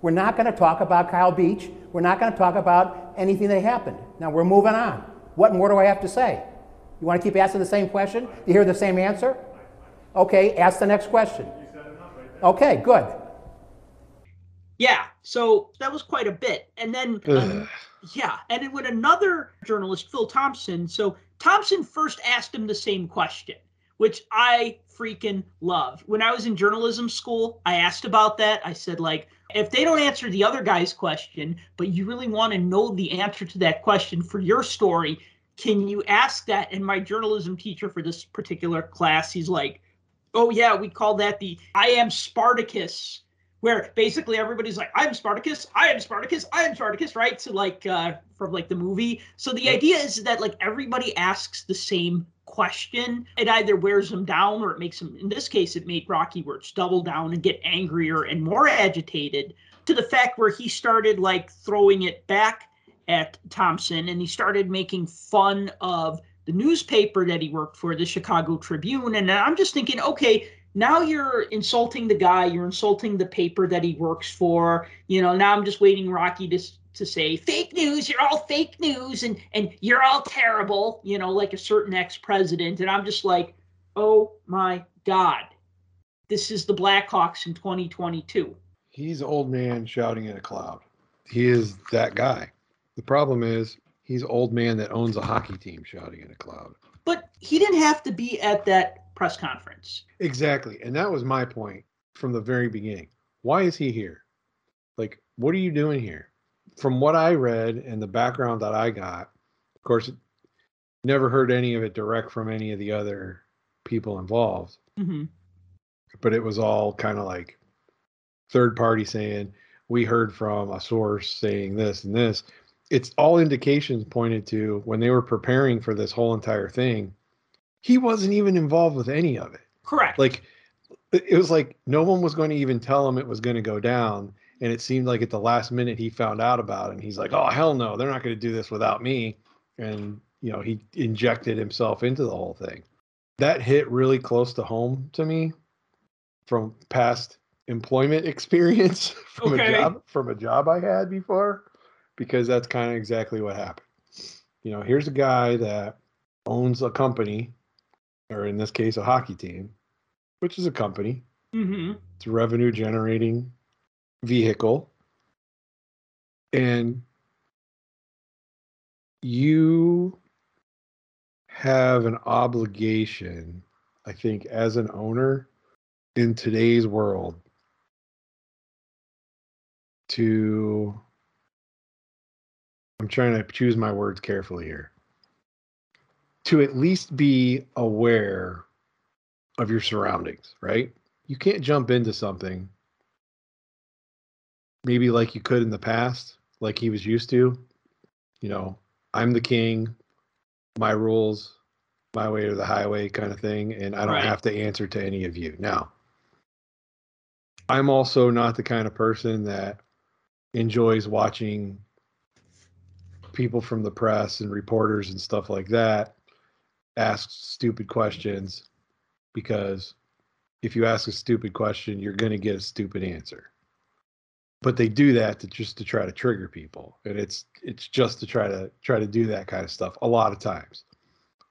We're not going to talk about Kyle Beach. We're not going to talk about anything that happened. Now we're moving on. What more do I have to say? You want to keep asking the same question? Do you hear the same answer? Okay, ask the next question. Okay, good. Yeah, so that was quite a bit. And then, um, yeah, and then with another journalist, Phil Thompson. So Thompson first asked him the same question, which I freaking love. When I was in journalism school, I asked about that. I said, like, if they don't answer the other guy's question, but you really want to know the answer to that question for your story, can you ask that? And my journalism teacher for this particular class, he's like, oh, yeah, we call that the I am Spartacus where basically everybody's like, I'm Spartacus, I am Spartacus, I am Spartacus, right? So like uh from like the movie. So the idea is that like everybody asks the same question. It either wears them down or it makes them in this case it made Rocky Wirtz double down and get angrier and more agitated to the fact where he started like throwing it back at Thompson and he started making fun of the newspaper that he worked for, the Chicago Tribune. And I'm just thinking, okay, now you're insulting the guy you're insulting the paper that he works for. You know now i'm just waiting rocky to to say fake news you're all fake news and and you're all terrible you know like a certain ex-president. And i'm just like oh my god this is the blackhawks in 2022 he's old man shouting in a cloud. He is that guy the problem is he's old man that owns a hockey team shouting in a cloud but he didn't have to be at that press conference. Exactly. And that was my point from the very beginning. Why is he here? Like, what are you doing here? From what I read and the background that I got, of course, never heard any of it direct from any of the other people involved. Mm-hmm. But it was all kind of like third party saying, we heard from a source saying this and this. It's all indications pointed to when they were preparing for this whole entire thing he wasn't even involved with any of it. Correct. Like it was like no one was going to even tell him it was going to go down. And it seemed like at the last minute he found out about it and he's like, oh, hell no, they're not going to do this without me. And, you know, he injected himself into the whole thing. That hit really close to home to me from past employment experience from okay. a job from a job I had before because that's kind of exactly what happened. You know, here's a guy that owns a company or in this case, a hockey team, which is a company. Mm-hmm. It's a revenue generating vehicle. And you have an obligation, I think, as an owner in today's world to. I'm trying to choose my words carefully here to at least be aware of your surroundings, right? You can't jump into something maybe like you could in the past, like he was used to. You know, I'm the king, my rules, my way or the highway kind of thing, and I don't right. have to answer to any of you. Now, I'm also not the kind of person that enjoys watching people from the press and reporters and stuff like that ask stupid questions because if you ask a stupid question, you're going to get a stupid answer. But they do that to just to try to trigger people, and it's it's just to try to try to do that kind of stuff a lot of times.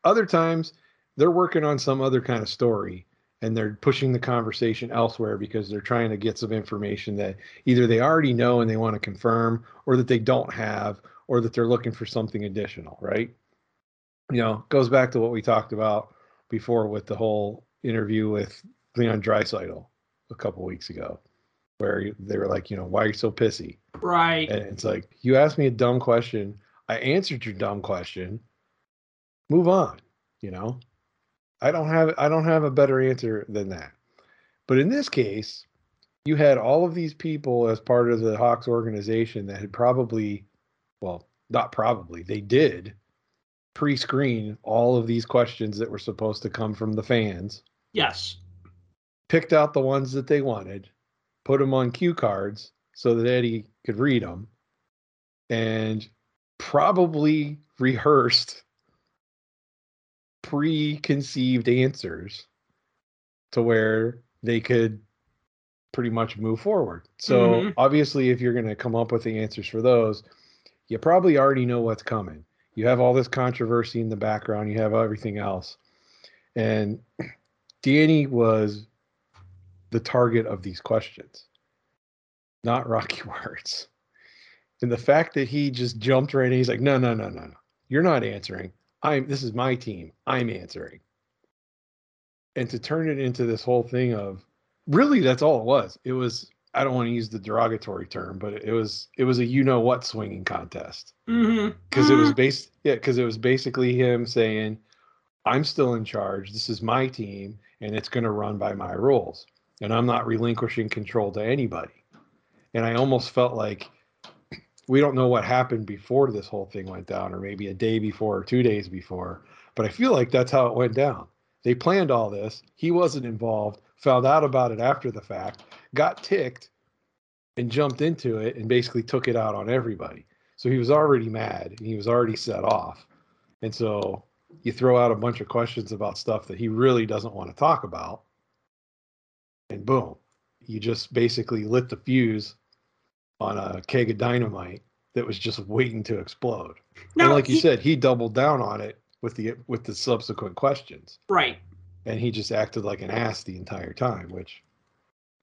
Other times, they're working on some other kind of story and they're pushing the conversation elsewhere because they're trying to get some information that either they already know and they want to confirm or that they don't have or that they're looking for something additional, right? you know, goes back to what we talked about before with the whole interview with Leon Draisaitl a couple weeks ago, where they were like, you know, why are you so pissy? Right. And it's like, you asked me a dumb question. I answered your dumb question. Move on, you know? I don't have I don't have a better answer than that. But in this case, you had all of these people as part of the Hawks organization that had probably well, not probably, they did pre-screen all of these questions that were supposed to come from the fans. Yes. Picked out the ones that they wanted, put them on cue cards so that Eddie could read them, and probably rehearsed preconceived answers to where they could pretty much move forward. So Mhm. obviously if you're going to come up with the answers for those, you probably already know what's coming. You have all this controversy in the background, you have everything else. And Danny was the target of these questions, not Rocky Wirtz. And the fact that he just jumped right in, he's like, no, no, no, no, no. You're not answering. I'm this is my team. I'm answering. And to turn it into this whole thing of really that's all it was. It was I don't want to use the derogatory term, but it was it was a you know what swinging contest. Mm-hmm. because it was based yeah because it was basically him saying i'm still in charge this is my team and it's going to run by my rules and i'm not relinquishing control to anybody. And i almost felt like we don't know what happened before this whole thing went down or maybe a day before or two days before but i feel like that's how it went down. They planned all this he wasn't involved found out about it after the fact got ticked and jumped into it and basically took it out on everybody so he was already mad and he was already set off. And so you throw out a bunch of questions about stuff that he really doesn't want to talk about. And boom, you just basically lit the fuse on a keg of dynamite that was just waiting to explode. Now, and like you he- said, he doubled down on it with the with the subsequent questions. Right. And he just acted like an ass the entire time, which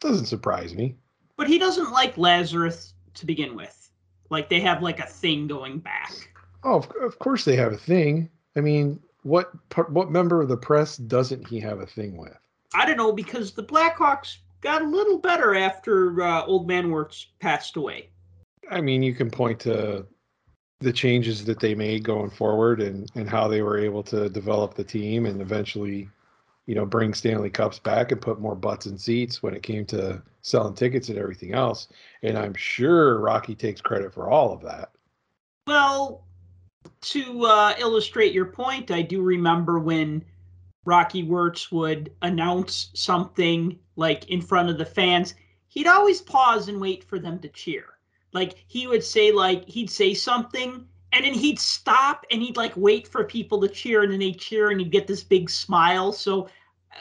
doesn't surprise me. But he doesn't like Lazerus to begin with. Like they have like a thing going back. Oh, of, of course they have a thing. I mean, what what member of the press doesn't he have a thing with? I don't know because the Blackhawks got a little better after uh, Old Man Wirtz passed away. I mean, you can point to the changes that they made going forward and and how they were able to develop the team and eventually, you know, bring Stanley Cups back and put more butts in seats when it came to selling tickets and everything else. And I'm sure Rocky takes credit for all of that. Well, to uh, illustrate your point, I do remember when Rocky Wirtz would announce something like in front of the fans, he'd always pause and wait for them to cheer. Like he would say, like he'd say something, and then he'd stop and he'd like wait for people to cheer, and then they'd cheer, and he'd get this big smile. So,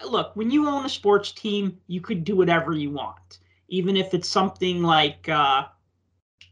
uh, look, when you own a sports team, you could do whatever you want, even if it's something like. Uh,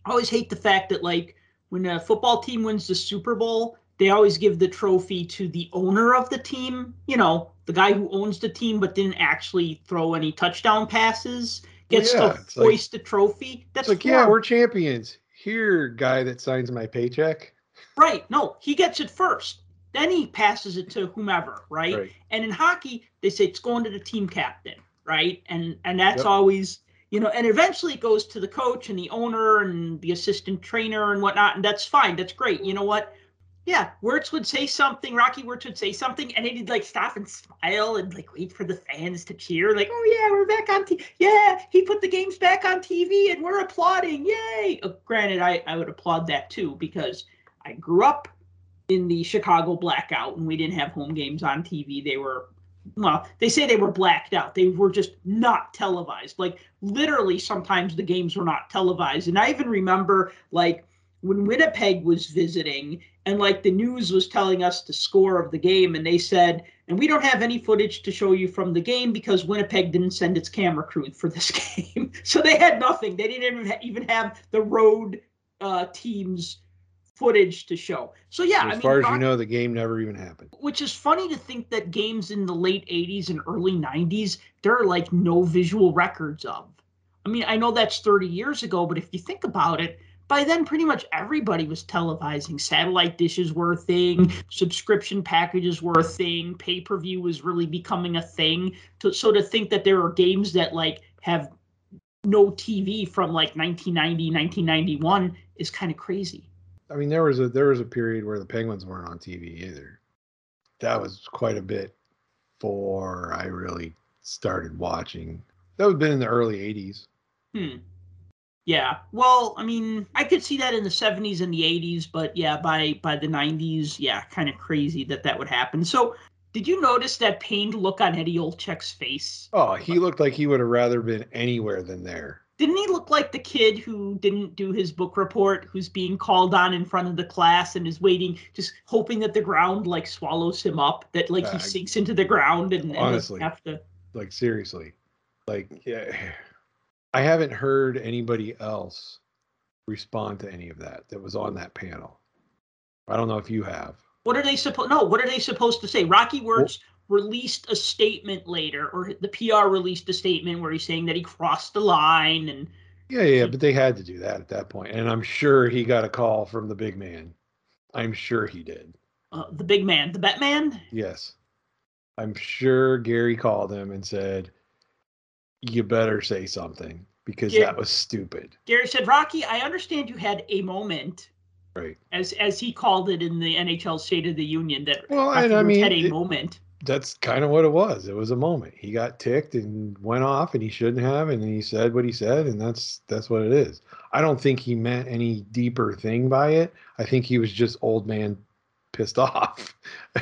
I always hate the fact that like when a football team wins the Super Bowl, they always give the trophy to the owner of the team. You know, the guy who owns the team but didn't actually throw any touchdown passes gets yeah, to it's like- hoist the trophy. That's like, yeah, we're champions. Here, guy that signs my paycheck. right. No, he gets it first. Then he passes it to whomever, right? Right. And in hockey, they say it's going to the team captain, right? And and that's Yep. always, you know, and eventually it goes to the coach and the owner and the assistant trainer and whatnot, and that's fine. That's great. You know what? Yeah, Wirtz would say something, Rocky Wirtz would say something, and he'd like stop and smile and like wait for the fans to cheer, like, oh yeah, we're back on TV. Yeah, he put the games back on TV and we're applauding. Yay. Uh, granted, I, I would applaud that too because I grew up in the Chicago blackout and we didn't have home games on TV. They were well, they say they were blacked out. They were just not televised. Like literally sometimes the games were not televised. And I even remember like when Winnipeg was visiting and like the news was telling us the score of the game and they said and we don't have any footage to show you from the game because Winnipeg didn't send its camera crew for this game. so they had nothing. They didn't even, even have the road uh, teams footage to show. So yeah, as I mean, far as you know, the game never even happened. which is funny to think that games in the late 80s and early 90s there are like no visual records of i mean i know that's 30 years ago but if you think about it by then pretty much everybody was televising satellite dishes were a thing subscription packages were a thing pay-per-view was really becoming a thing to, so to think that there are games that like have no tv from like 1990 1991 is kind of crazy I mean, there was a there was a period where the Penguins weren't on TV either. That was quite a bit before I really started watching. That would have been in the early '80s. Hmm. Yeah. Well, I mean, I could see that in the 70s and the 80s, but yeah, by by the 90s, yeah, kind of crazy that that would happen. So, did you notice that pained look on Eddie Olczyk's face? Oh, he looked like he would have rather been anywhere than there. Didn't he look like the kid who didn't do his book report, who's being called on in front of the class and is waiting, just hoping that the ground like swallows him up, that like he Uh, sinks into the ground and, and honestly. have to. Like seriously, like yeah, I haven't heard anybody else respond to any of that that was on that panel. I don't know if you have. What are they supposed? No, what are they supposed to say? Rocky Wirtz released a statement later, or the PR released a statement where he's saying that he crossed the line, and Yeah, yeah, but they had to do that at that point, and I'm sure he got a call from the big man. I'm sure he did. uh, the big man, the Batman. Yes. I'm sure Gary called him and said, You better say something because that was stupid. Gary said, "Rocky, I understand you had a moment." Right. As as he called it in the NHL State of the Union, that Well, Rocky I mean, had a it- moment. That's kind of what it was. It was a moment. He got ticked and went off and he shouldn't have, and he said what he said, and that's that's what it is. I don't think he meant any deeper thing by it. I think he was just old man pissed off.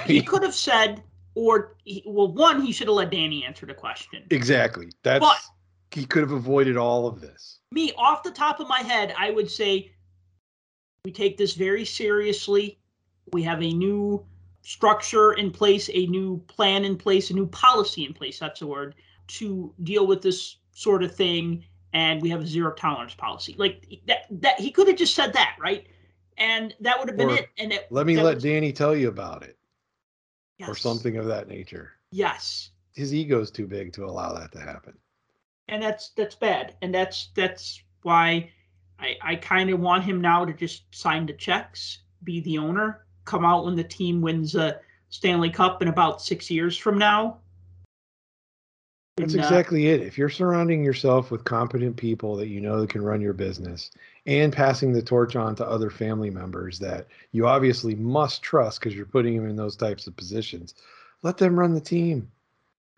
He could have said, or he, well, one, he should have let Danny answer the question. exactly. That's But- he could have avoided all of this. me off the top of my head i would say we take this very seriously we have a new structure in place a new plan in place a new policy in place that's the word to deal with this sort of thing and we have a zero tolerance policy like that that he could have just said that right and that would have been Or it and it, Let me let was- Danny tell you about it or something of that nature. yes His ego's too big to allow that to happen. and that's that's bad and that's that's why i i kind of want him now to just sign the checks be the owner come out when the team wins a stanley cup in about six years from now That's And, uh, exactly it. If you're surrounding yourself with competent people that you know that can run your business and passing the torch on to other family members that you obviously must trust because you're putting them in those types of positions, let them run the team.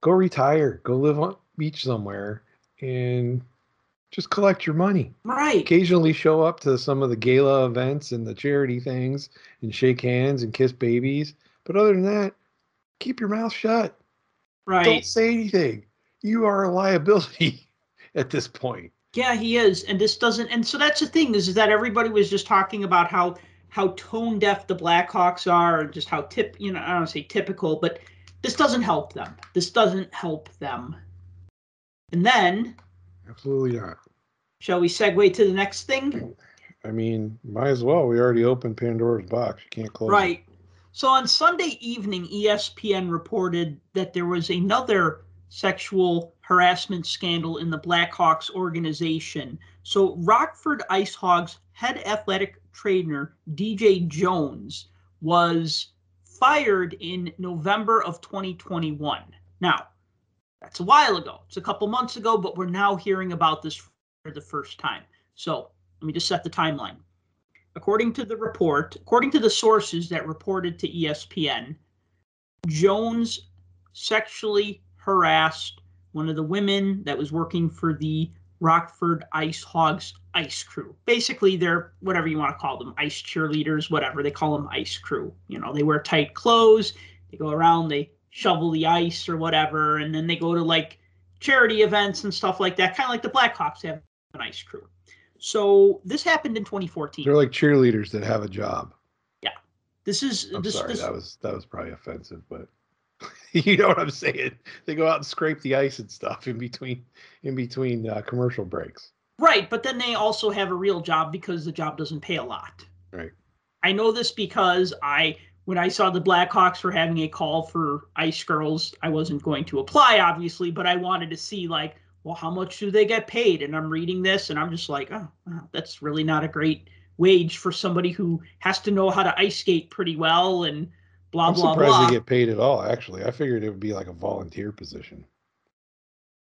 Go retire, go live on beach somewhere and just collect your money. right Occasionally show up to some of the gala events and the charity things and shake hands and kiss babies. But other than that, keep your mouth shut right don't say anything. You are a liability at this point. yeah he is and this doesn't and so that's the thing is, is that everybody was just talking about how how tone deaf the blackhawks are and just how tip you know i don't say typical but this doesn't help them this doesn't help them and then Absolutely not. Shall we segue to the next thing? I mean, might as well. We already opened Pandora's box. You can't close it. Right. So on Sunday evening, ESPN reported that there was another sexual harassment scandal in the Blackhawks organization. So Rockford Ice Hogs head athletic trainer DJ Jones was fired in November of 2021. Now, that's a while ago. It's a couple months ago, but we're now hearing about this for the first time. So let me just set the timeline. According to the report, according to the sources that reported to ESPN, Jones sexually harassed one of the women that was working for the Rockford Ice Hogs ice crew. Basically, they're whatever you want to call them, ice cheerleaders, whatever. They call them ice crew. You know, they wear tight clothes, they go around, they shovel the ice or whatever, and then they go to like charity events and stuff like that, kind of like the Blackhawks have an ice crew. So this happened in 2014. They're like cheerleaders that have a job. Yeah, this is I'm this, sorry, this that was that was probably offensive, but you know what I'm saying. They go out and scrape the ice and stuff in between in between uh, commercial breaks. right, but then they also have a real job because the job doesn't pay a lot. Right. I know this because I when I saw the Blackhawks were having a call for ice girls, I wasn't going to apply obviously, but I wanted to see like, well, how much do they get paid? And I'm reading this and I'm just like, oh, wow, that's really not a great wage for somebody who has to know how to ice skate pretty well and blah I'm blah surprised blah. they get paid at all. Actually, I figured it would be like a volunteer position.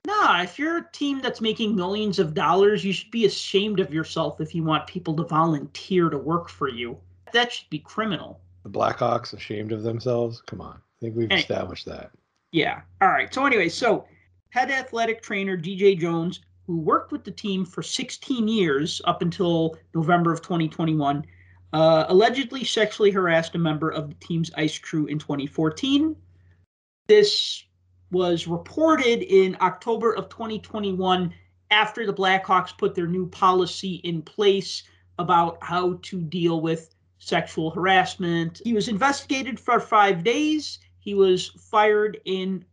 Nah, if you're a team that's making millions of dollars, you should be ashamed of yourself if you want people to volunteer to work for you. That should be criminal. The Blackhawks ashamed of themselves? Come on. I think we've established that. Yeah. All right. So anyway, so head athletic trainer DJ Jones, who worked with the team for 16 years up until November of 2021, uh, allegedly sexually harassed a member of the team's ice crew in 2014. This was reported in October of 2021 after the Blackhawks put their new policy in place about how to deal with sexual harassment. He was investigated for five days. He was fired in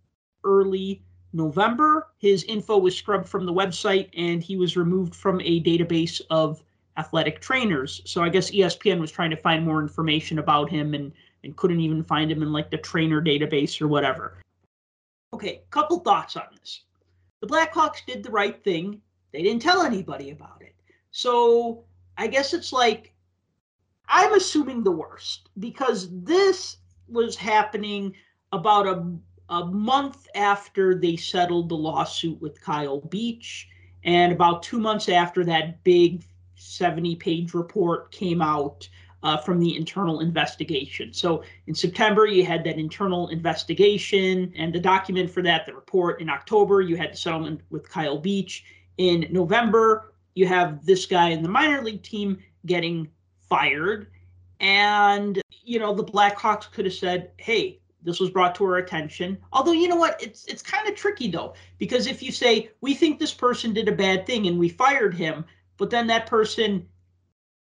early November. His info was scrubbed from the website and he was removed from a database of athletic trainers. So I guess ESPN was trying to find more information about him and, and couldn't even find him in like the trainer database or whatever. Okay, couple thoughts on this. The Blackhawks did the right thing. They didn't tell anybody about it. So I guess it's like I'm assuming the worst because this was happening about a, a month after they settled the lawsuit with Kyle Beach, and about two months after that big 70 page report came out uh, from the internal investigation. So in September, you had that internal investigation and the document for that, the report. In October, you had the settlement with Kyle Beach. In November, you have this guy in the minor league team getting fired. And, you know, the Blackhawks could have said, hey, this was brought to our attention. Although, you know what? It's it's kind of tricky though, because if you say we think this person did a bad thing and we fired him, but then that person,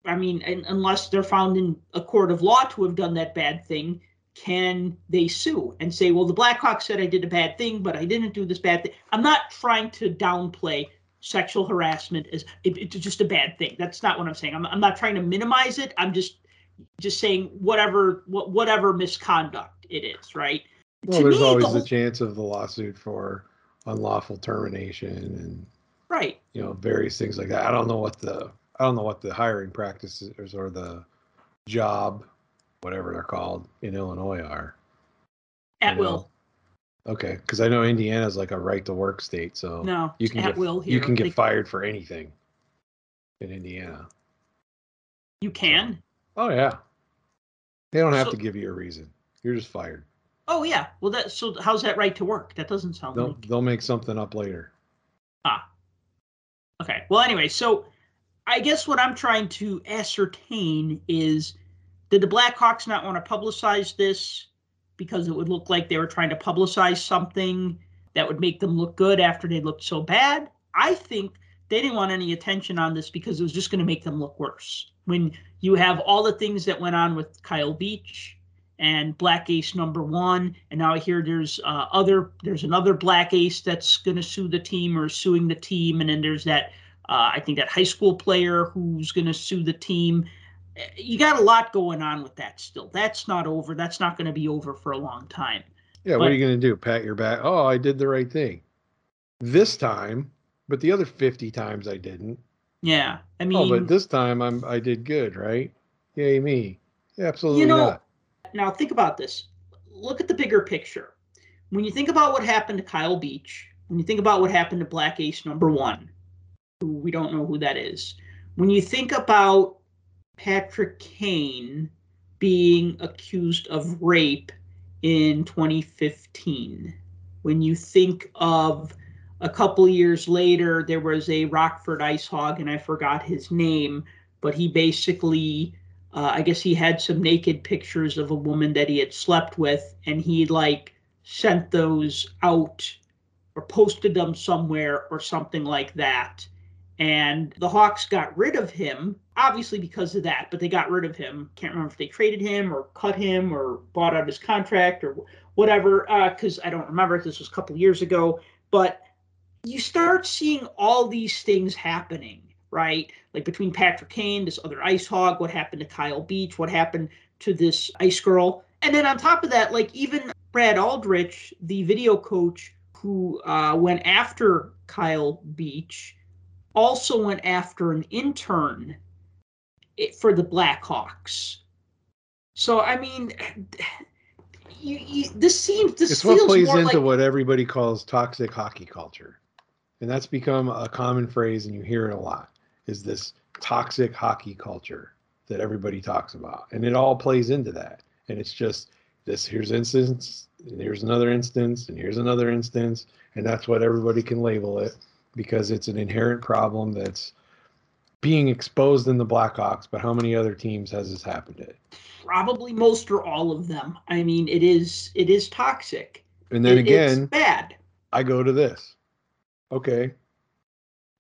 I mean, unless they're found in a court of law to have done that bad thing, can they sue and say, well, the Blackhawks said I did a bad thing, but I didn't do this bad thing? I'm not trying to downplay sexual harassment as it, it's just a bad thing. That's not what I'm saying. I'm, I'm not trying to minimize it. I'm just just saying whatever what whatever misconduct it is, right? Well, To there's me, always the the chance of the lawsuit for unlawful termination and Right. you know various things like that. I don't know what the I don't know what the hiring practices or the job, whatever they're called in Illinois are. At will. Okay, because I know Indiana's like a right to work state, so No, you can at get will here. you can get They- fired for anything in Indiana. You can. Oh yeah, they don't have So- to give you a reason. You're just fired. Oh yeah. Well, that so how's that right to work? That doesn't sound They'll like they'll make something up later. Ah. Okay. Well, anyway, so I guess what I'm trying to ascertain is did the Blackhawks not want to publicize this because it would look like they were trying to publicize something that would make them look good after they looked so bad? I think they didn't want any attention on this because it was just going to make them look worse. When you have all the things that went on with Kyle Beach and Black Ace number one, and now I hear there's uh, other there's another Black Ace that's going to sue the team or suing the team, and then there's that uh, I think that high school player who's going to sue the team. Eh, You got a lot going on with that still. That's not over. That's not going to be over for a long time. Yeah, what are you going to do? Pat your back? Oh, I did the right thing this time, but the other 50 times I didn't. Yeah, I mean, oh, but this time I'm I did good, right? Yay me. Absolutely you know, not. Now think about this. Look at the bigger picture. When you think about what happened to Kyle Beach, when you think about what happened to Black Ace number one, who we don't know who that is, when you think about Patrick Kane being accused of rape in 2015, when you think of a couple years later, there was a Rockford Ice Hog, and I forgot his name, but he basically uh, I guess he had some naked pictures of a woman that he had slept with, and he like sent those out or posted them somewhere or something like that. And the Hawks got rid of him, obviously because of that, but they got rid of him. Can't remember if they traded him or cut him or bought out his contract or whatever, because I don't remember. This was a couple years ago. But you start seeing all these things happening, right? Like between Patrick Kane, this other ice hog, what happened to Kyle Beach, what happened to this ice girl. And then on top of that, like even Brad Aldrich, the video coach who uh, went after Kyle Beach, also went after an intern for the Blackhawks. So I mean, you, you, this seems this It's feels what plays into like what everybody calls toxic hockey culture. And that's become a common phrase and you hear it a lot. Is this toxic hockey culture that everybody talks about, and it all plays into that. And it's just this here's instance, and here's another instance, and here's another instance, and that's what everybody can label it because it's an inherent problem that's being exposed in the Blackhawks. But how many other teams has this happened to? Probably most or all of them. I mean, it is it is toxic. And then It- again, it's bad. I go to this. Okay.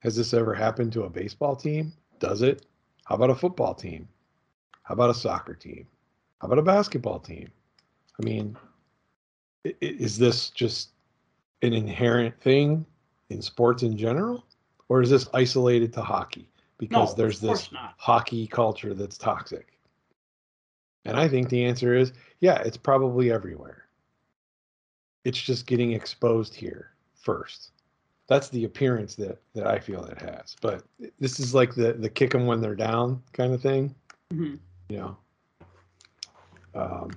Has this ever happened to a baseball team? Does it? How about a football team? How about a soccer team? How about a basketball team? I mean, is this just an inherent thing in sports in general? Or is this isolated to hockey? Because No, there's this not. hockey culture that's toxic. And I think the answer is yeah, it's probably everywhere. It's just getting exposed here first. That's the appearance that that I feel it has. But this is like the the kick them when they're down kind of thing, Mhm. you know. Um,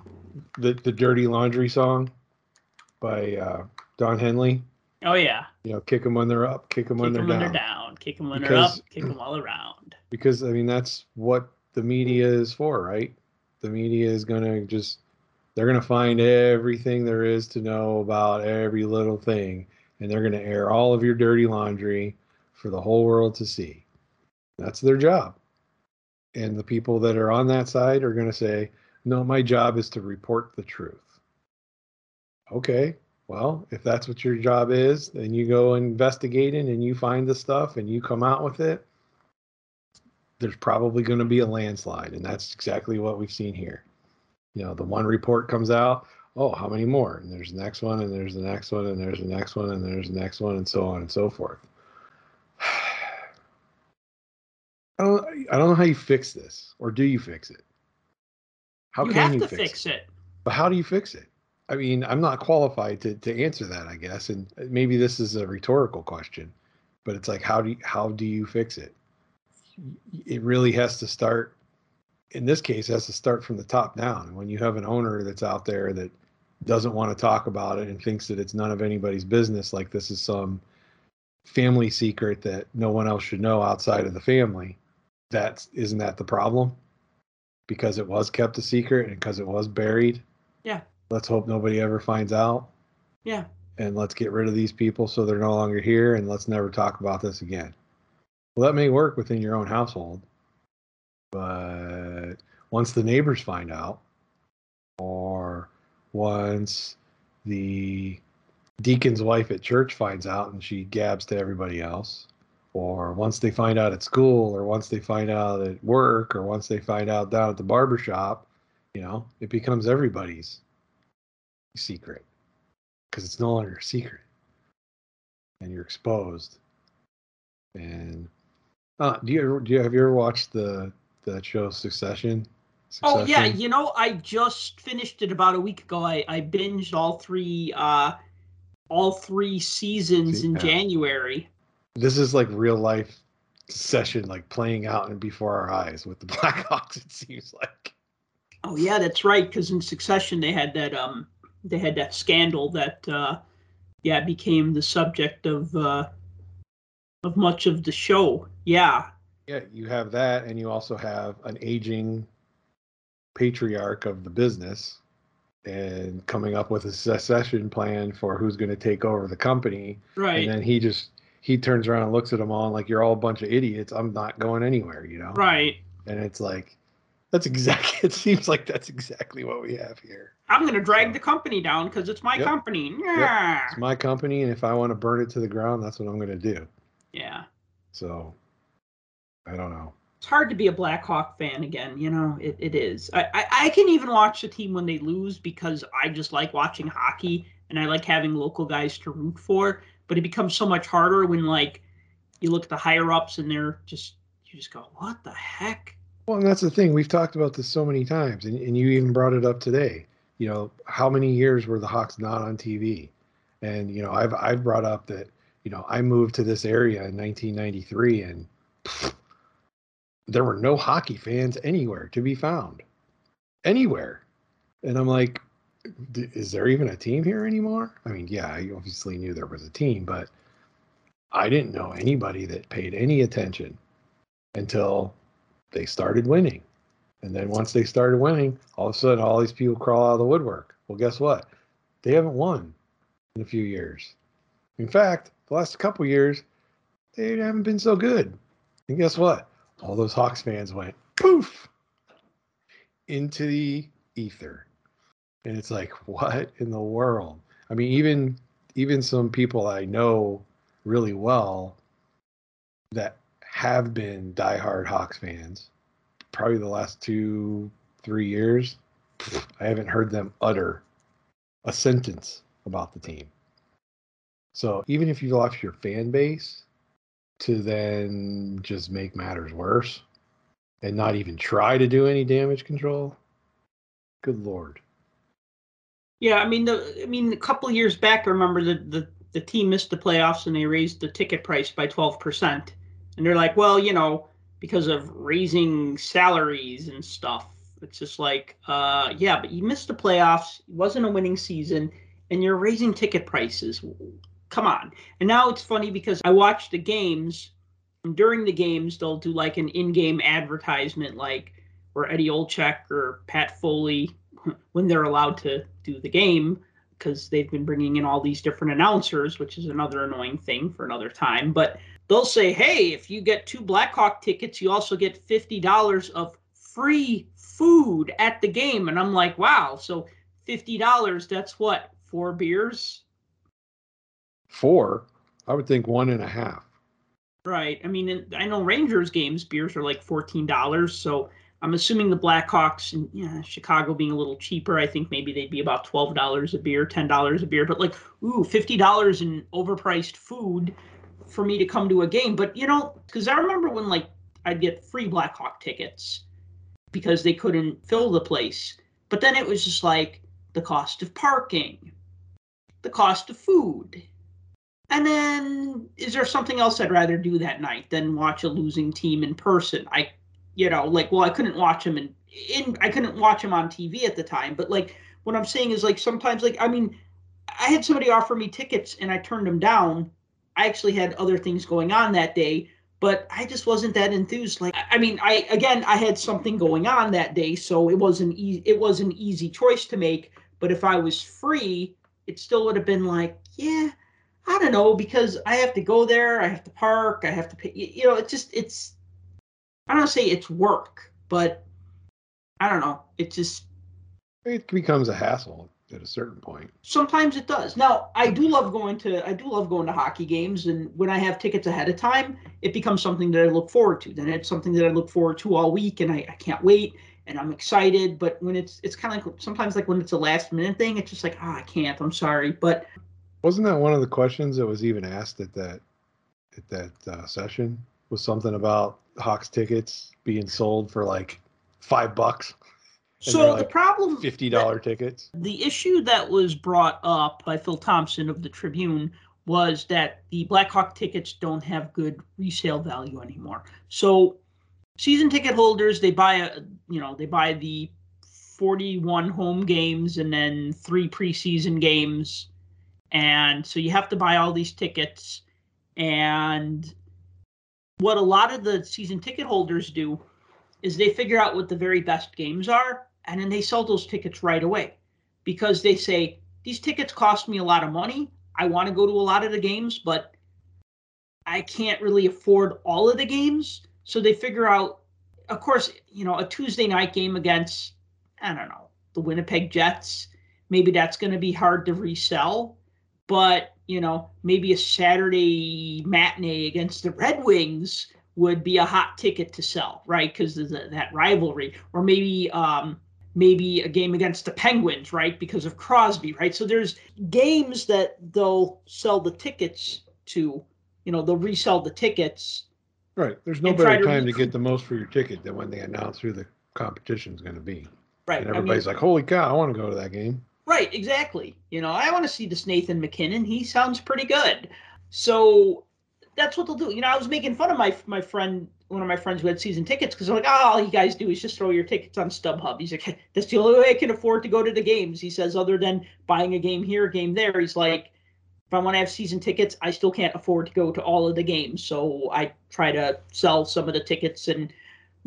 the the dirty laundry song by uh, Don Henley. Oh yeah. You know, kick them when they're up, kick them when, they're, when down. they're down. Kick them when Because- they're up. Kick them all around. because I mean that's what the media is for, right? The media is gonna just they're gonna find everything there is to know about every little thing, and they're gonna air all of your dirty laundry for the whole world to see. That's their job. And the people that are on that side are gonna say, No, my job is to report the truth. Okay, well, if that's what your job is, then you go investigating and you find the stuff and you come out with it there's probably going to be a landslide and that's exactly what we've seen here you know the one report comes out oh how many more? And there's the next one and there's the next one and there's the next one and there's the next one and so on and so forth. I don't i don't know how you fix this or do you fix it? How you can have you to fix, fix it? it. but how do you fix it? I mean i'm not qualified to, to answer that i guess and maybe this is a rhetorical question but it's like how do you, how do you fix it? It really has to start in this case has to start from the top down. When you have an owner that's out there that doesn't want to talk about it and thinks that it's none of anybody's business like this is some family secret that no one else should know outside of the family that's isn't that the problem because it was kept a secret and because it was buried Yeah. let's hope nobody ever finds out Yeah. and let's get rid of these people so they're no longer here and let's never talk about this again well that may work within your own household but once the neighbors find out or once the deacon's wife at church finds out and she gabs to everybody else or once they find out at school or once they find out at work or once they find out down at the barber shop you know it becomes everybody's secret because it's no longer a secret and you're exposed and uh, do you ever, do you have you ever watched the that show Succession? Oh yeah, you know, I just finished it about a week ago. I, I binged all three uh all three seasons in. January. this is like real life Succession like playing out and before our eyes with the Blackhawks. It seems like Oh yeah, that's right. Because in Succession, they had that um they had that scandal that uh yeah became the subject of uh of much of the show. Yeah, yeah, you have that, and you also have an aging patriarch of the business, and coming up with a succession plan for who's going to take over the company. right, And then he just he turns around and looks at them all and like you're all a bunch of idiots. I'm not going anywhere, you know. right. And it's like that's exactly. It seems like that's exactly what we have here. I'm gonna drag the company down because it's my Yep. company. Yeah, It's my company, and if I want to burn it to the ground, that's what I'm going to do. yeah. So I don't know. It's hard to be a Blackhawk fan again. You know, it, it is. I, I I can even watch the team when they lose because I just like watching hockey and I like having local guys to root for. But it becomes so much harder when like you look at the higher ups and they're just you just go, what the heck? Well, and that's the thing. We've talked about this so many times, and, and you even brought it up today. You know, how many years were the Hawks not on TV? And you know, I've I've brought up that you know I moved to this area in 1993, and pfft, there were no hockey fans anywhere to be found, anywhere. And I'm like, "D- is there even a team here anymore? I mean, yeah, I obviously knew there was a team, but I didn't know anybody that paid any attention until they started winning. And then once they started winning, all of a sudden, all these people crawl out of the woodwork. Well, guess what? They haven't won in a few years. In fact, the last couple years, they haven't been so good. And guess what? All those Hawks fans went poof into the ether. And it's like, what in the world? I mean, even even some people I know really well that have been diehard Hawks fans, probably the last two, three years, I haven't heard them utter a sentence about the team. So even if you lost your fan base to then just make matters worse and not even try to do any damage control, good lord. Yeah, I mean the I mean a couple years back, I remember the the the team missed the playoffs and they raised the ticket price by twelve percent, and they're like, well, you know, because of raising salaries and stuff. It's just like, uh, yeah, but you missed the playoffs. It wasn't a winning season, and you're raising ticket prices. Come on. And now it's funny because I watch the games, and during the games they'll do like an in-game advertisement, like where Eddie Olczyk or Pat Foley when they're allowed to do the game because they've been bringing in all these different announcers, which is another annoying thing for another time. But they'll say, hey, if you get two Blackhawk tickets, you also get $50 of free food at the game. And I'm like, wow, so $50, that's what, four beers? Four? I would think one and a half. Right. I mean, I know Rangers games, beers are like $14. So I'm assuming the Blackhawks and yeah, Chicago being a little cheaper, I think maybe they'd be about twelve dollars a beer, ten dollars a beer, but like ooh, fifty dollars in overpriced food for me to come to a game. But you know, because I remember when like I'd get free Blackhawk tickets because they couldn't fill the place, but then it was just like the cost of parking, the cost of food. And then, is there something else I'd rather do that night than watch a losing team in person? I you know, like, well, I couldn't watch him in, in I couldn't watch him on TV at the time. But like, what I'm saying is like sometimes, like, I mean, I had somebody offer me tickets and I turned them down. I actually had other things going on that day, but I just wasn't that enthused. Like, I mean, I again, I had something going on that day, so it wasn't easy. It was an easy choice to make. But if I was free, it still would have been like, yeah, I don't know, because I have to go there, I have to park, I have to pay. You know, it's just it's I don't say it's work, but I don't know. It just it becomes a hassle at a certain point. Sometimes it does. Now, I do love going to I do love going to hockey games and when I have tickets ahead of time, it becomes something that I look forward to. Then it's something that I look forward to all week and I, I can't wait and I'm excited. But when it's it's kind of like sometimes like when it's a last minute thing, it's just like, oh, I can't. I'm sorry. But wasn't that one of the questions that was even asked at that at that uh, session? Was something about Hawks tickets being sold for like five bucks. So like the problem fifty dollar tickets. The issue that was brought up by Phil Thompson of the Tribune was that the Blackhawk tickets don't have good resale value anymore. So season ticket holders they buy a you know they buy the 41 home games and then three preseason games and so you have to buy all these tickets. And what a lot of the season ticket holders do is they figure out what the very best games are and then they sell those tickets right away because they say these tickets cost me a lot of money. I want to go to a lot of the games but i can't really afford all of the games. So they figure out of course you know a tuesday night game against i don't know the winnipeg jets maybe that's going to be hard to resell but you know, maybe a Saturday matinee against the Red Wings would be a hot ticket to sell, right? Because of the, that rivalry, or maybe um, maybe a game against the Penguins, right? Because of Crosby, right? So there's games that they'll sell the tickets to, you know, they'll resell the tickets. Right. There's no better to time to get the most for your ticket than when they announce who the competition is going to be. Right. And everybody's I mean, like, "Holy cow, I want to go to that game." Right, exactly. You know, I want to see this Nathan MacKinnon. He sounds pretty good. So that's what they'll do. You know, I was making fun of my my friend, one of my friends who had season tickets, because I'm like, oh, all you guys do is just throw your tickets on StubHub. He's like, that's the only way I can afford to go to the games. He says, other than buying a game here, a game there. He's like, if I want to have season tickets, I still can't afford to go to all of the games. So I try to sell some of the tickets and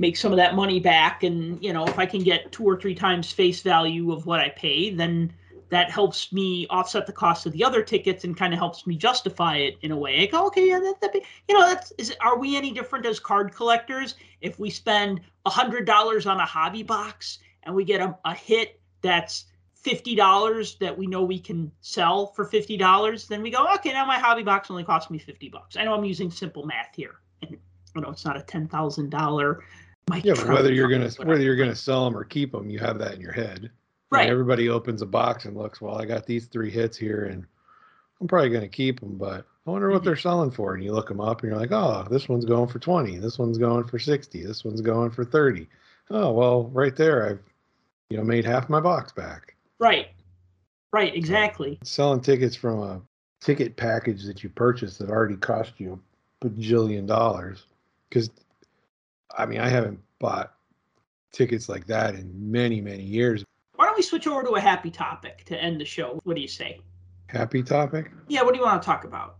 make some of that money back. And, you know, if I can get two or three times face value of what I pay, then that helps me offset the cost of the other tickets and kind of helps me justify it in a way. I go, okay, yeah, that, that you know, that's is are we any different as card collectors if we spend a hundred dollars on a hobby box and we get a, a hit that's fifty dollars that we know we can sell for fifty dollars, then we go, okay, now my hobby box only cost me fifty bucks. I know I'm using simple math here, and you know it's not a ten thousand dollar. Yeah, but whether you're gonna whether you're gonna sell them or keep them, you have that in your head. Right. everybody opens a box and looks, well, I got these three hits here, and I'm probably gonna keep them, but I wonder what Mhm. they're selling for. And you look them up, and you're like, oh, this one's going for twenty, this one's going for sixty, this one's going for thirty. Oh, well, right there, I've you know made half my box back. Right. Right. Exactly. selling tickets from a ticket package that you purchased that already cost you a bajillion dollars. Because, I mean, I haven't bought tickets like that in many, many years. Why don't we switch over to a happy topic to end the show? What do you say? Happy topic? Yeah. What do you want to talk about?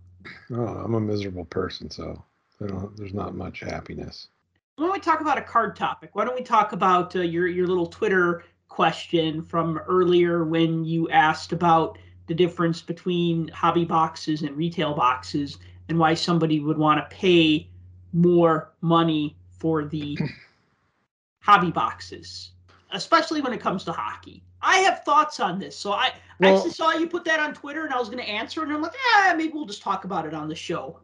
Oh, I'm a miserable person, so there's not much happiness. Why don't we talk about a card topic? Why don't we talk about uh, your your little Twitter question from earlier when you asked about the difference between hobby boxes and retail boxes and why somebody would want to pay more money for the hobby boxes, especially when it comes to hockey. I have thoughts on this. So I, I actually saw you put that on Twitter and I was going to answer and I'm like, yeah, maybe we'll just talk about it on the show.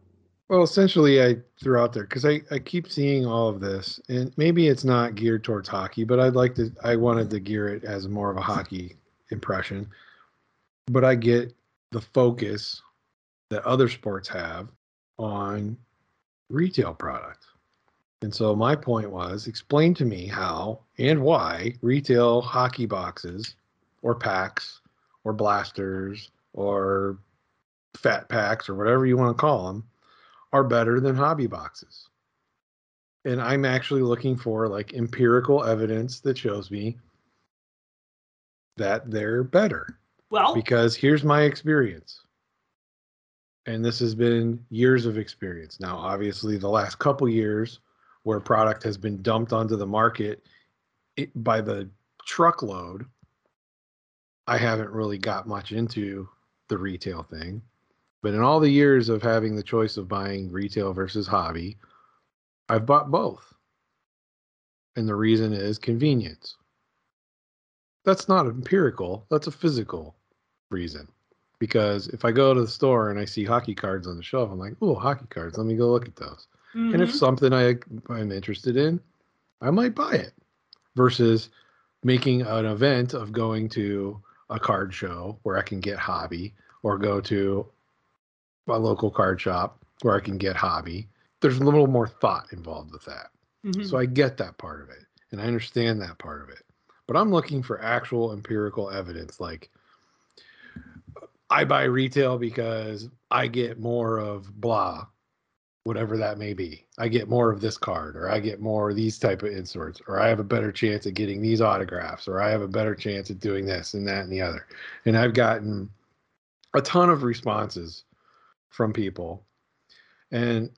Well, essentially, I threw out there because I, I keep seeing all of this, and maybe it's not geared towards hockey, but I'd like to, I wanted to gear it as more of a hockey impression. But I get the focus that other sports have on retail products. And so my point was explain to me how and why retail hockey boxes or packs or blasters or fat packs or whatever you want to call them are better than hobby boxes. And I'm actually looking for like empirical evidence that shows me that they're better Well, because here's my experience. And this has been years of experience. Now, obviously, the last couple years where product has been dumped onto the market by the truckload, I haven't really got much into the retail thing. But in all the years of having the choice of buying retail versus hobby, I've bought both. And the reason is convenience. That's not empirical, that's a physical reason. Because if I go to the store and I see hockey cards on the shelf, I'm like, oh, hockey cards, let me go look at those. And if mhm. something I, I'm interested in, I might buy it. Versus making an event of going to a card show where I can get hobby or go to a local card shop where I can get hobby. There's a little more thought involved with that. Mhm. So I get that part of it and I understand that part of it. But I'm looking for actual empirical evidence like I buy retail because I get more of blah, whatever that may be. I get more of this card or I get more of these type of inserts or I have a better chance at getting these autographs or I have a better chance at doing this and that and the other. And I've gotten a ton of responses from people. And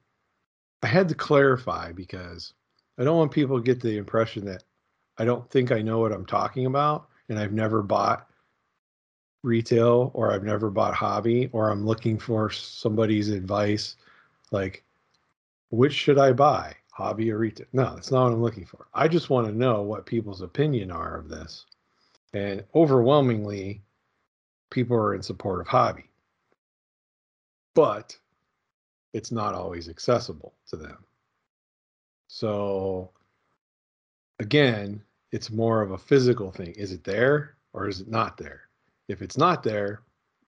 I had to clarify because I don't want people to get the impression that I don't think I know what I'm talking about and I've never bought retail or I've never bought hobby or I'm looking for somebody's advice like which should I buy hobby or retail no that's not what I'm looking for I just want to know what people's opinion are of this and overwhelmingly people are in support of hobby but it's not always accessible to them so again, it's more of a physical thing. Is it there or is it not there? If it's not there,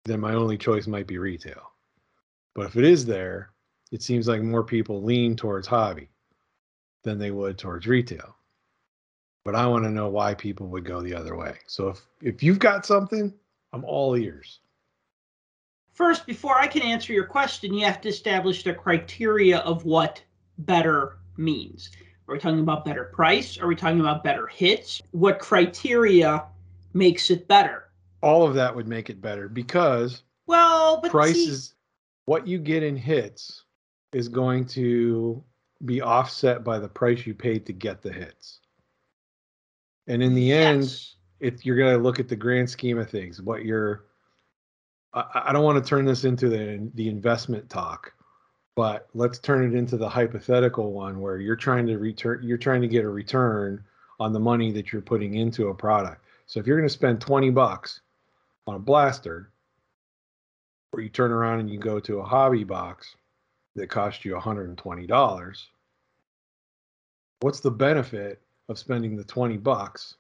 then my only choice might be retail. But if it is there, it seems like more people lean towards hobby than they would towards retail. But I want to know why people would go the other way. So if if you've got something, I'm all ears. First, before I can answer your question, you have to establish the criteria of what better means. Are we talking about better price? Are we talking about better hits? What criteria makes it better? All of that would make it better because Well, but price see, is what you get in hits is going to be offset by the price you paid to get the hits. And in the end, if you're going to look at the grand scheme of things, what you're, I, I don't want to turn this into the the investment talk, but let's turn it into the hypothetical one where you're trying to return, you're trying to get a return on the money that you're putting into a product. So if you're going to spend 20 bucks on a blaster, or you turn around and you go to a hobby box that cost you $120, what's the benefit of spending the 20 bucks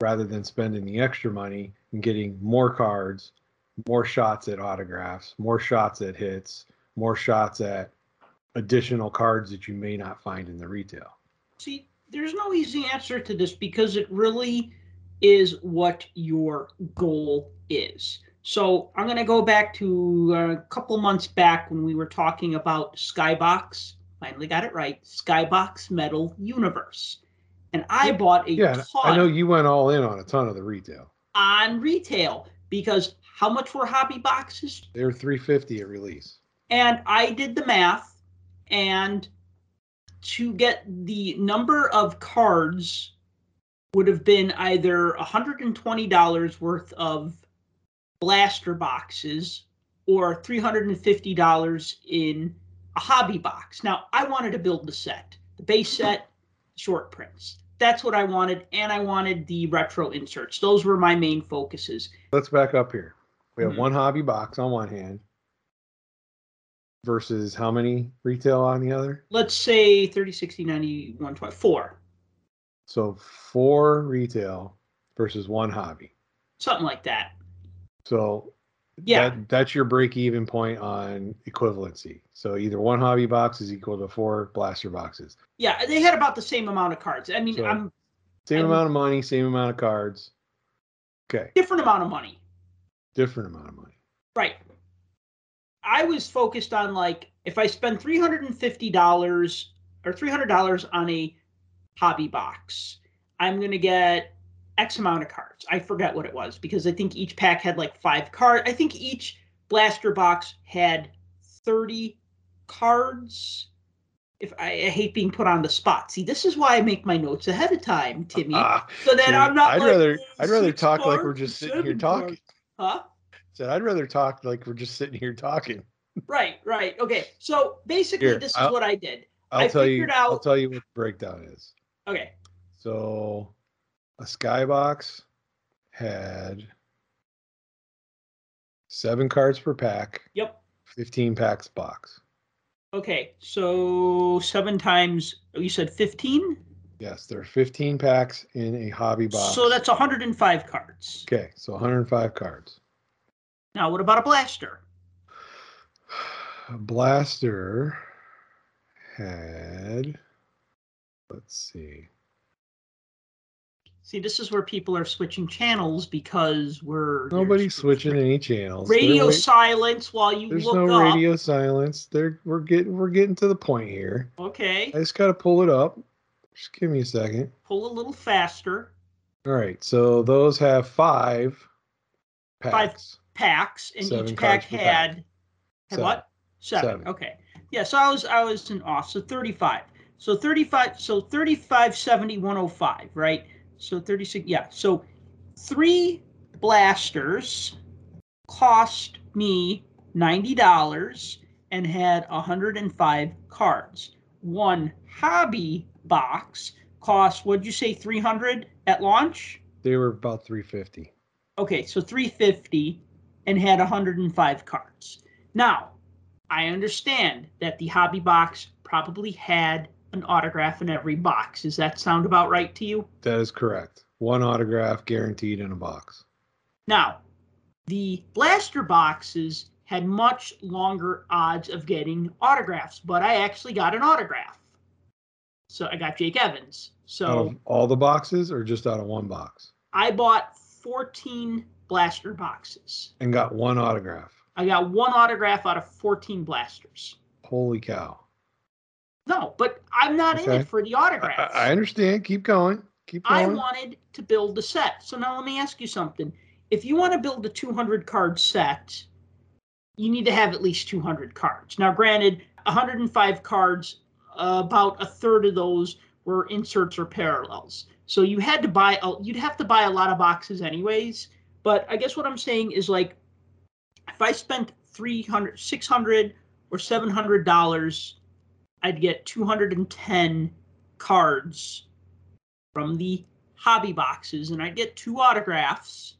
rather than spending the extra money and getting more cards, more shots at autographs, more shots at hits, more shots at additional cards that you may not find in the retail. See, there's no easy answer to this because it really is what your goal is. So I'm going to go back to uh, a couple months back when we were talking about Skybox. Finally got it right. Skybox Metal Universe. And I bought a Yeah, I know you went all in on a ton of the retail. on retail because how much were hobby boxes? They were 350 at release. And I did the math, and to get the number of cards would have been either $120 worth of blaster boxes or $350 in a hobby box. Now, I wanted to build the set, the base set, short prints. That's what I wanted, and I wanted the retro inserts. Those were my main focuses. Let's back up here. We have Mhm. one hobby box on one hand versus how many retail on the other? Let's say 30, 60, 90, 120, four, So four retail versus one hobby. something like that. So Yeah. that, that's your break even point on equivalency. So either one hobby box is equal to four blaster boxes. Yeah, they had about the same amount of cards. I mean, So- I'm Same And- amount of money, same amount of cards. Okay, different amount of money. different amount of money. Right. I was focused on like if I spend three hundred and fifty dollars or three hundred dollars on a hobby box, I'm gonna get X amount of cards. I forget what it was because I think each pack had like five cards. I think each blaster box had thirty cards. If I, I hate being put on the spot. See, this is why I make my notes ahead of time, Timmy. Ah, so that I'm not. I'd like, rather "Oh, I'd rather talk like we're just sitting here talking. cards." Huh? Said I'd rather talk like we're just sitting here talking. Right, right. Okay. So basically, Here, this is I'll- what I did. I'll I tell you. figured I'll tell you what the breakdown is. Okay. So a skybox had seven cards per pack, Yep. 15 packs box. Okay. So seven times, oh, you said 15? Yes, there are 15 packs in a hobby box. So that's 105 cards. okay. So 105 cards. Now, what about a blaster? A blaster had, let's see, See, this is where people are switching channels because we're. nobody's switching any channels. Radio silence while you There's look no up. radio silence. There, we're getting we're getting to the point here. Okay. I just got to pull it up. Just give me a second. Pull a little faster. All right, so those have five packs. Five. packs. And Seven each pack had. Had what? Seven. Seven. Okay. Yeah. So I was I was in off. So 35. So 35. So 35, 70, 105. Right. So 36. Yeah. So three blasters cost me ninety dollars and had 105 cards. One hobby box cost. What'd you say? 300 at launch. They were about 350. Okay, so 350 and had 105 cards. Now, I understand that the hobby box probably had an autograph in every box. Does that sound about right to you? That is correct. One autograph guaranteed in a box. Now, the blaster boxes had much longer odds of getting autographs, but I actually got an autograph. So I got Jake Evans. Out So of all the boxes, or just out of one box, I bought 14 blaster boxes. and got one autograph. I got one autograph out of 14 blasters. Holy cow! No, but I'm not in it for the I, autographs. I understand. Keep going. Keep going. I wanted to build the set. So now let me ask you something. If you want to build a 200 card set, you need to have at least 200 cards. Now, granted, 105 cards about a third of those were inserts or parallels. So you had to buy, a, you'd have to buy a lot of boxes anyways. But I guess what I'm saying is like, if I spent 300, 600 or 700 dollars, I'd get 210 cards from the hobby boxes and I'd get two autographs.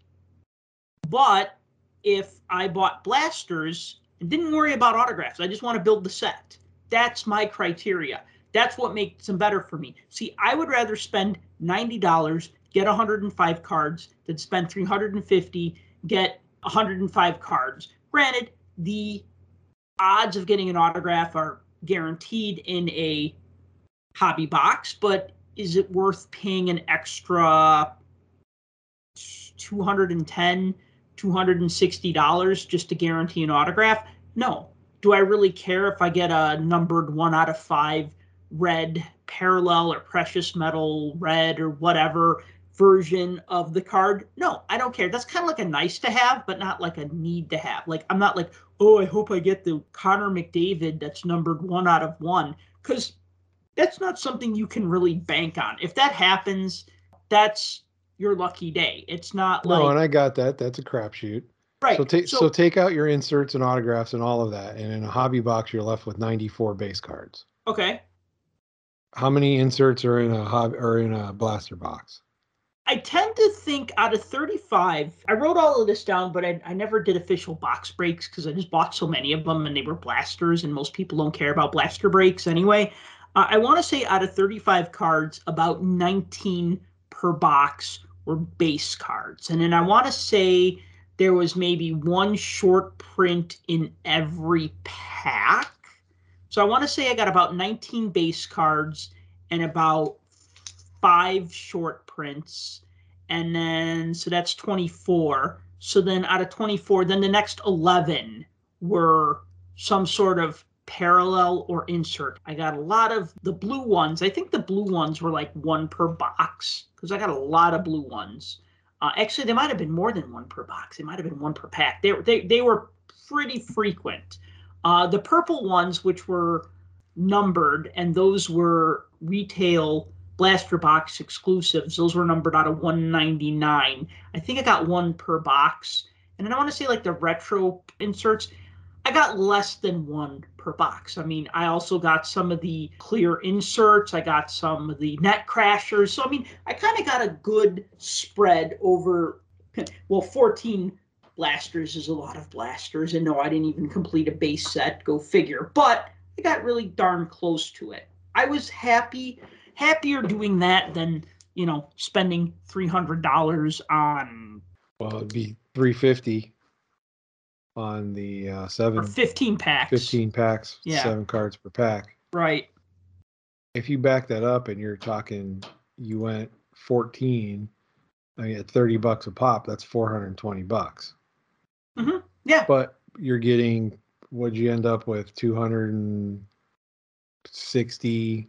But if I bought blasters and didn't worry about autographs, I just want to build the set. That's my criteria. That's what makes them better for me. See, I would rather spend $90, get 105 cards, than spend 350, get 105 cards. Granted, the odds of getting an autograph are guaranteed in a hobby box, but is it worth paying an extra 210 $260 just to guarantee an autograph? No. Do I really care if I get a numbered one out of five red parallel or precious metal red or whatever version of the card? No, I don't care. That's kind of like a nice to have, but not like a need to have. Like, I'm not like, oh, I hope I get the Connor McDavid that's numbered one out of one, because that's not something you can really bank on. If that happens, that's your lucky day. It's not like No, and I got that. That's a crapshoot. right. So take so, take out your inserts and autographs and all of that, and in a hobby box, you're left with 94 base cards. okay. How many inserts are in a hobby or in a blaster box? I tend to think out of 35, I wrote all of this down, but I, I never did official box breaks because I just bought so many of them and they were blasters, and most people don't care about blaster breaks anyway. Uh, I want to say out of 35 cards, about 19 per box were base cards. And then I want to say there was maybe one short print in every pack. So I want to say I got about 19 base cards and about five short prints. And then, so that's 24. So then out of 24, then the next 11 were some sort of parallel or insert. I got a lot of the blue ones. I think the blue ones were like one per box because I got a lot of blue ones. Uh, actually, they might have been more than one per box. They might have been one per pack. They, they, they were pretty frequent. Uh, the purple ones, which were numbered, and those were retail blaster box exclusives. Those were numbered out of 199. I think I got one per box. And then I want to say like the retro inserts, I got less than one per box. I mean, I also got some of the clear inserts. I got some of the net crashers. So I mean, I kind of got a good spread over. Well, 14 blasters is a lot of blasters, and no, I didn't even complete a base set. Go figure. But I got really darn close to it. I was happy, happier doing that than you know spending three hundred dollars on Well, it'd be 350 on the uh, or seven, fifteen packs. 15 packs, Yeah. seven cards per pack. Right. If you back that up and you're talking, you went 14, I mean, at 30 bucks a pop, that's 420 bucks. Yeah. But you're getting, what'd you end up with? 260,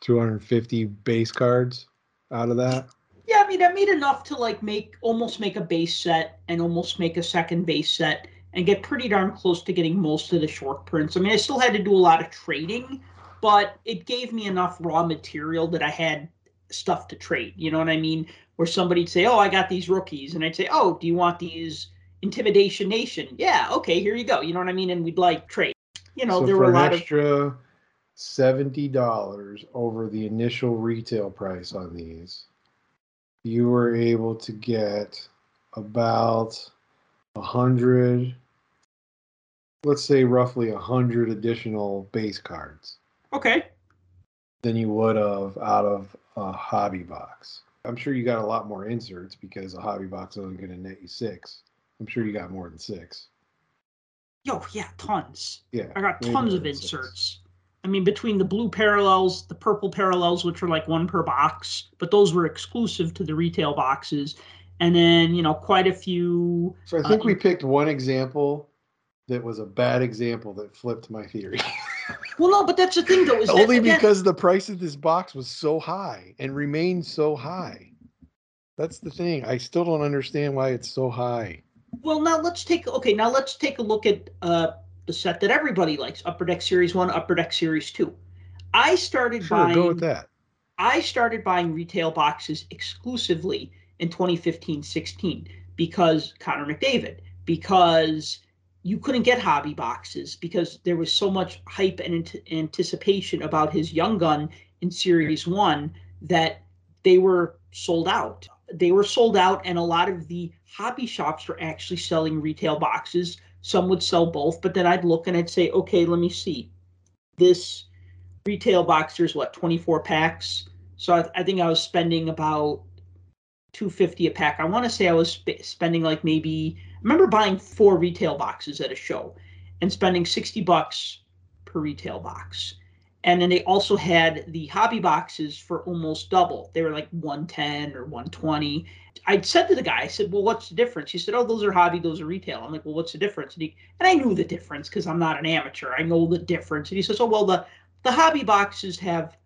250 base cards out of that. Yeah, I mean, I made enough to like make almost make a base set and almost make a second base set and get pretty darn close to getting most of the short prints. I mean, I still had to do a lot of trading, but it gave me enough raw material that I had stuff to trade. You know what I mean? Where somebody'd say, "Oh, I got these rookies," and I'd say, "Oh, do you want these Intimidation Nation?" Yeah, okay, here you go. You know what I mean? And we'd like trade. You know, so there were a lot extra- of $70 over the initial retail price on these, you were able to get about 100, let's say roughly 100 additional base cards. Okay. Than you would have out of a hobby box. I'm sure you got a lot more inserts because a hobby box isn't going to net you six. I'm sure you got more than six. Yo, yeah, tons. Yeah. I got tons of inserts. I mean, between the blue parallels, the purple parallels, which are like one per box, but those were exclusive to the retail boxes, and then you know quite a few. So I think Uh, we picked one example that was a bad example that flipped my theory. Well, no, but that's the thing though. That, Only again- because the price of this box was so high and remains so high. That's the thing. I still don't understand why it's so high. Well, now let's take okay. Now let's take a look at uh, the set that everybody likes: Upper Deck Series One, Upper Deck Series Two. I started Sure, buying. go with that. I started buying retail boxes exclusively in 2015 16 because Connor McDavid, because you couldn't get hobby boxes because there was so much hype and ant- anticipation about his young gun in Series 1 that they were sold out. They were sold out, and a lot of the hobby shops were actually selling retail boxes. Some would sell both, but then I'd look and I'd say, okay, let me see. This retail box, there's what, 24 packs? So I, I think I was spending about 250 a pack. I want to say I was sp- spending like maybe I remember buying four retail boxes at a show and spending 60 bucks per retail box. And then they also had the hobby boxes for almost double. They were like 110 or 120. I said to the guy, I said, Well, what's the difference? He said, Oh, those are hobby, those are retail. I'm like, Well, what's the difference? And, he, and I knew the difference because I'm not an amateur. I know the difference. And he says, Oh, well, the, the hobby boxes have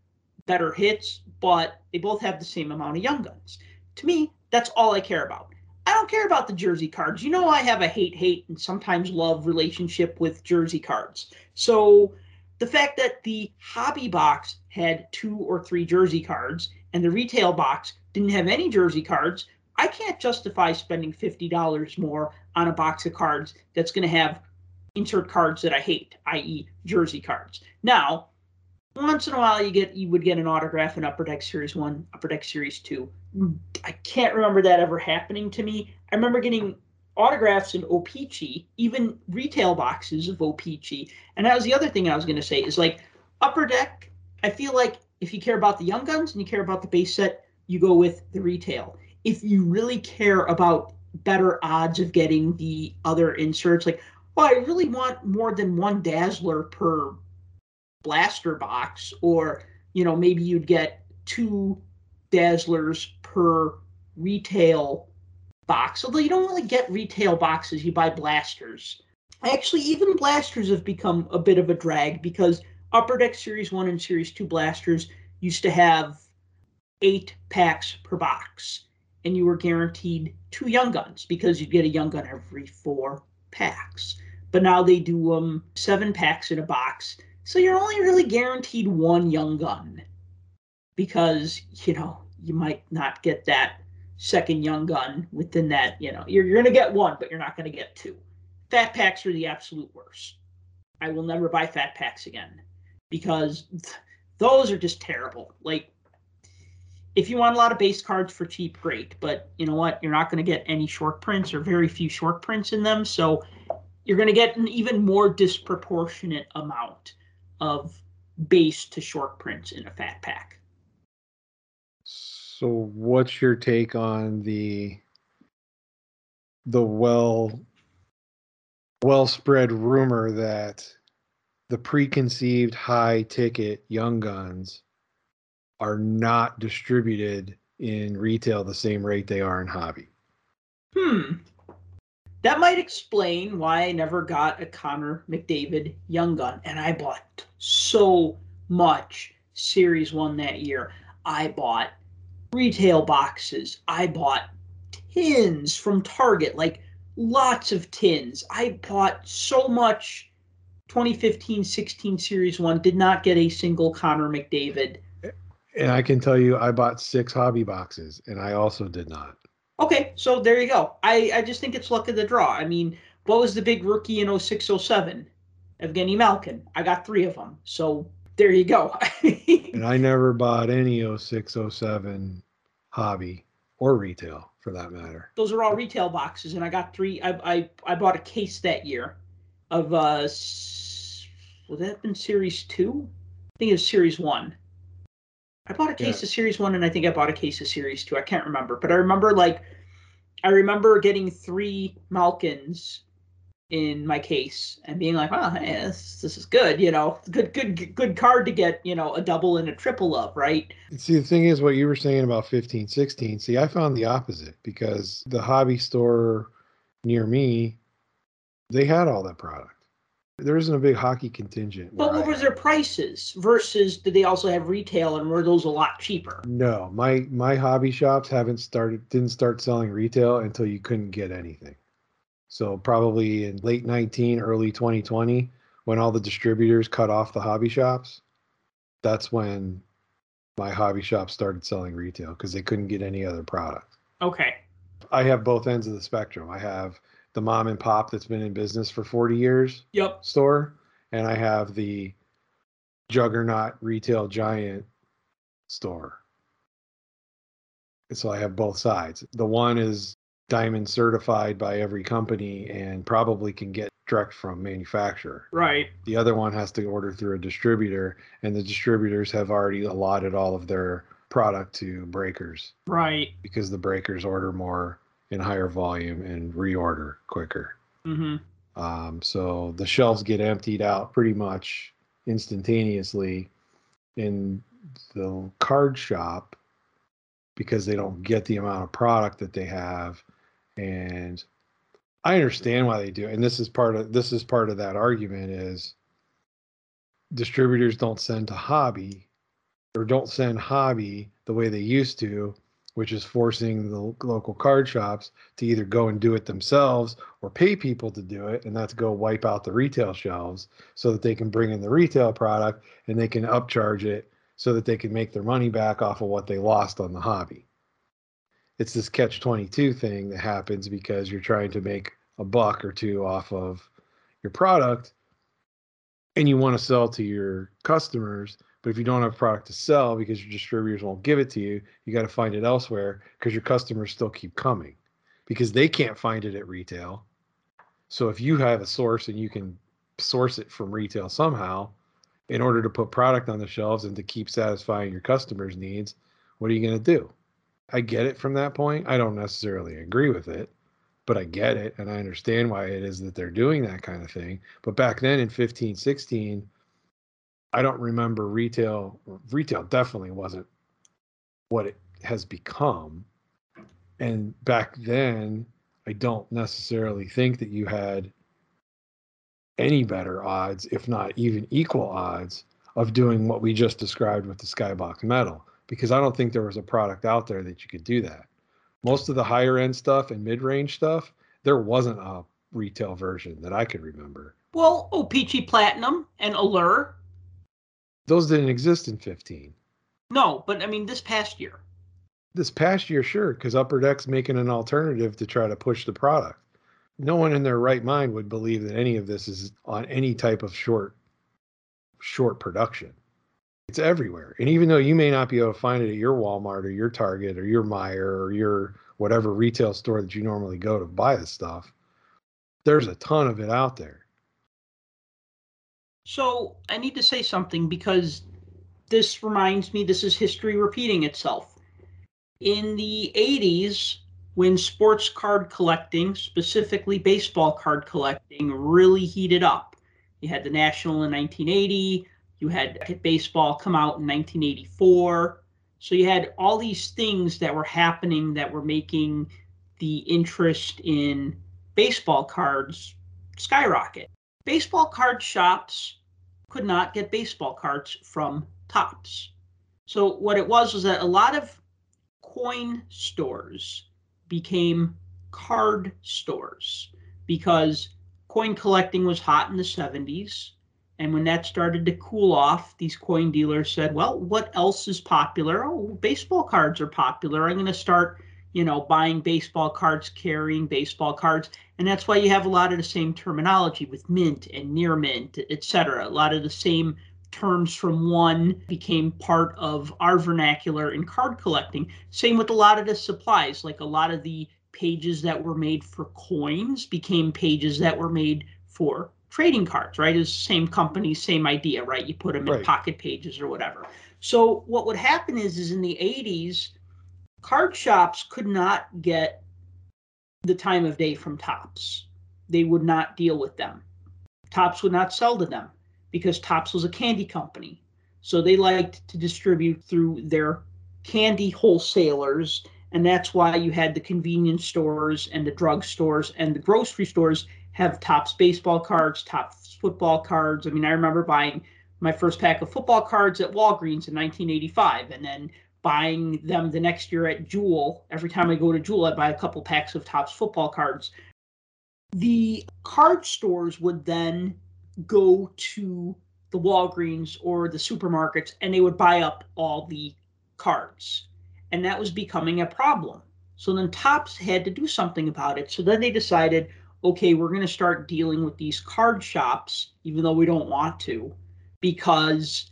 better hits, but they both have the same amount of young guns. To me, that's all I care about. I don't care about the jersey cards. You know, I have a hate hate and sometimes love relationship with jersey cards. So the fact that the hobby box had two or three jersey cards and the retail box didn't have any jersey cards, I can't justify spending $50 more on a box of cards that's going to have insert cards that I hate, i.e., jersey cards. Now, once in a while you get you would get an autograph in Upper Deck Series One, Upper Deck Series Two. I can't remember that ever happening to me. I remember getting autographs in O-Pee-Chee, even retail boxes of O-Pee-Chee. And that was the other thing I was going to say is like Upper Deck. I feel like if you care about the young guns and you care about the base set, you go with the retail. If you really care about better odds of getting the other inserts, like oh, I really want more than one Dazzler per blaster box, or you know maybe you'd get two Dazzlers per retail box. Although you don't really get retail boxes, you buy blasters. Actually, even blasters have become a bit of a drag because Upper Deck Series 1 and Series 2 blasters used to have eight packs per box, and you were guaranteed two young guns because you'd get a young gun every four packs. But now they do um, seven packs in a box, so you're only really guaranteed one young gun because, you know, you might not get that second young gun within that, you know, you're, you're going to get one, but you're not going to get two. Fat packs are the absolute worst. I will never buy fat packs again because th- those are just terrible. Like, if you want a lot of base cards for cheap, great. But you know what? You're not going to get any short prints or very few short prints in them. So you're going to get an even more disproportionate amount of base to short prints in a fat pack. So, what's your take on the the well well spread rumor that the preconceived high ticket young guns are not distributed in retail the same rate they are in hobby? Hmm. That might explain why I never got a Connor McDavid young gun. And I bought so much Series 1 that year. I bought retail boxes. I bought tins from Target, like lots of tins. I bought so much 2015 16 Series 1, did not get a single Connor McDavid. And I can tell you, I bought six hobby boxes, and I also did not. Okay, so there you go. I, I just think it's luck of the draw. I mean, what was the big rookie in 06 07? Evgeny Malkin. I got three of them. So there you go. And I never bought any 06, 07 hobby or retail for that matter. Those are all retail boxes, and I got three. I I, I bought a case that year of uh, would that have been Series Two? I think it was Series One. I bought a case Yeah. of Series One, and I think I bought a case of Series Two. I can't remember, but I remember like I remember getting three Malkins in my case and being like, "Wow, hey, this, this is good." You know, good good good card to get. You know, a double and a triple of, right? See, the thing is, what you were saying about 15, 16, see, I found the opposite because the hobby store near me, they had all that product. There isn't a big hockey contingent. But what I were their prices versus did they also have retail and were those a lot cheaper? No, my my hobby shops haven't started didn't start selling retail until you couldn't get anything. So probably in late 19, early 2020, when all the distributors cut off the hobby shops, That's when my hobby shop started selling retail because they couldn't get any other product. Okay. I have both ends of the spectrum. I have the mom and pop that's been in business for 40 years Yep. store, and I have the juggernaut retail giant store. And so I have both sides. The one is diamond certified by every company and probably can get direct from manufacturer. Right. The other one has to order through a distributor, and the distributors have already allotted all of their product to breakers Right. because the breakers order more in higher volume and reorder quicker. Mm-hmm. Um, so the shelves get emptied out pretty much instantaneously in the card shop because they don't get the amount of product that they have. And I understand why they do. And this is part of this is part of that argument is distributors don't send to hobby or don't send hobby the way they used to, which is forcing the local card shops to either go and do it themselves or pay people to do it and that's go wipe out the retail shelves so that they can bring in the retail product and they can upcharge it so that they can make their money back off of what they lost on the hobby it's this catch 22 thing that happens because you're trying to make a buck or two off of your product and you want to sell to your customers but if you don't have product to sell because your distributors won't give it to you you got to find it elsewhere because your customers still keep coming because they can't find it at retail. So if you have a source and you can source it from retail somehow in order to put product on the shelves and to keep satisfying your customers' needs, what are you going to do? I get it from that point. I don't necessarily agree with it, but I get it and I understand why it is that they're doing that kind of thing. But back then in 15, 16, I don't remember retail. Retail definitely wasn't what it has become and back then i don't necessarily think that you had any better odds if not even equal odds of doing what we just described with the skybox metal because i don't think there was a product out there that you could do that most of the higher end stuff and mid-range stuff there wasn't a retail version that i could remember Well, oh, O-Pee-Chee Platinum and Allure. those didn't exist in 15 No, but I mean this past year. this past year, sure, because Upper Deck's making an alternative to try to push the product. No one in their right mind would believe that any of this is on any type of short, short production. It's everywhere, and even though you may not be able to find it at your Walmart or your Target or your Meijer or your whatever retail store that you normally go to buy the stuff, there's a ton of it out there. So I need to say something because this reminds me, this is history repeating itself. In the 80s, when sports card collecting, specifically baseball card collecting, really heated up, you had the National in 1980, you had baseball come out in 1984. So you had all these things that were happening that were making the interest in baseball cards skyrocket. Baseball card shops could not get baseball cards from Topps. So what it was was that a lot of coin stores became card stores because coin collecting was hot in the 70s. And when that started to cool off, these coin dealers said, well, what else is popular? Oh, baseball cards are popular. I'm going to start, you know, buying baseball cards, carrying baseball cards. And that's why you have a lot of the same terminology with mint and near mint, et cetera. A lot of the same terms from one became part of our vernacular in card collecting. Same with a lot of the supplies, like a lot of the pages that were made for coins became pages that were made for trading cards, right? It's the same company, same idea, right? You put them in pocket pages or whatever. So what would happen is, is in the 80s, card shops could not get the time of day from Topps. They would not deal with them. Topps would not sell to them because Topps was a candy company. So they liked to distribute through their candy wholesalers. And that's why you had the convenience stores and the drug stores and the grocery stores have Topps baseball cards, Topps football cards. I mean, I remember buying my first pack of football cards at Walgreens in 1985 and then buying them the next year at Jewel. Every time I go to Jewel, I buy a couple packs of Topps football cards. The card stores would then go to the Walgreens or the supermarkets and they would buy up all the cards. And that was becoming a problem. So then Topps had to do something about it. So then they decided, okay, we're going to start dealing with these card shops, even though we don't want to, because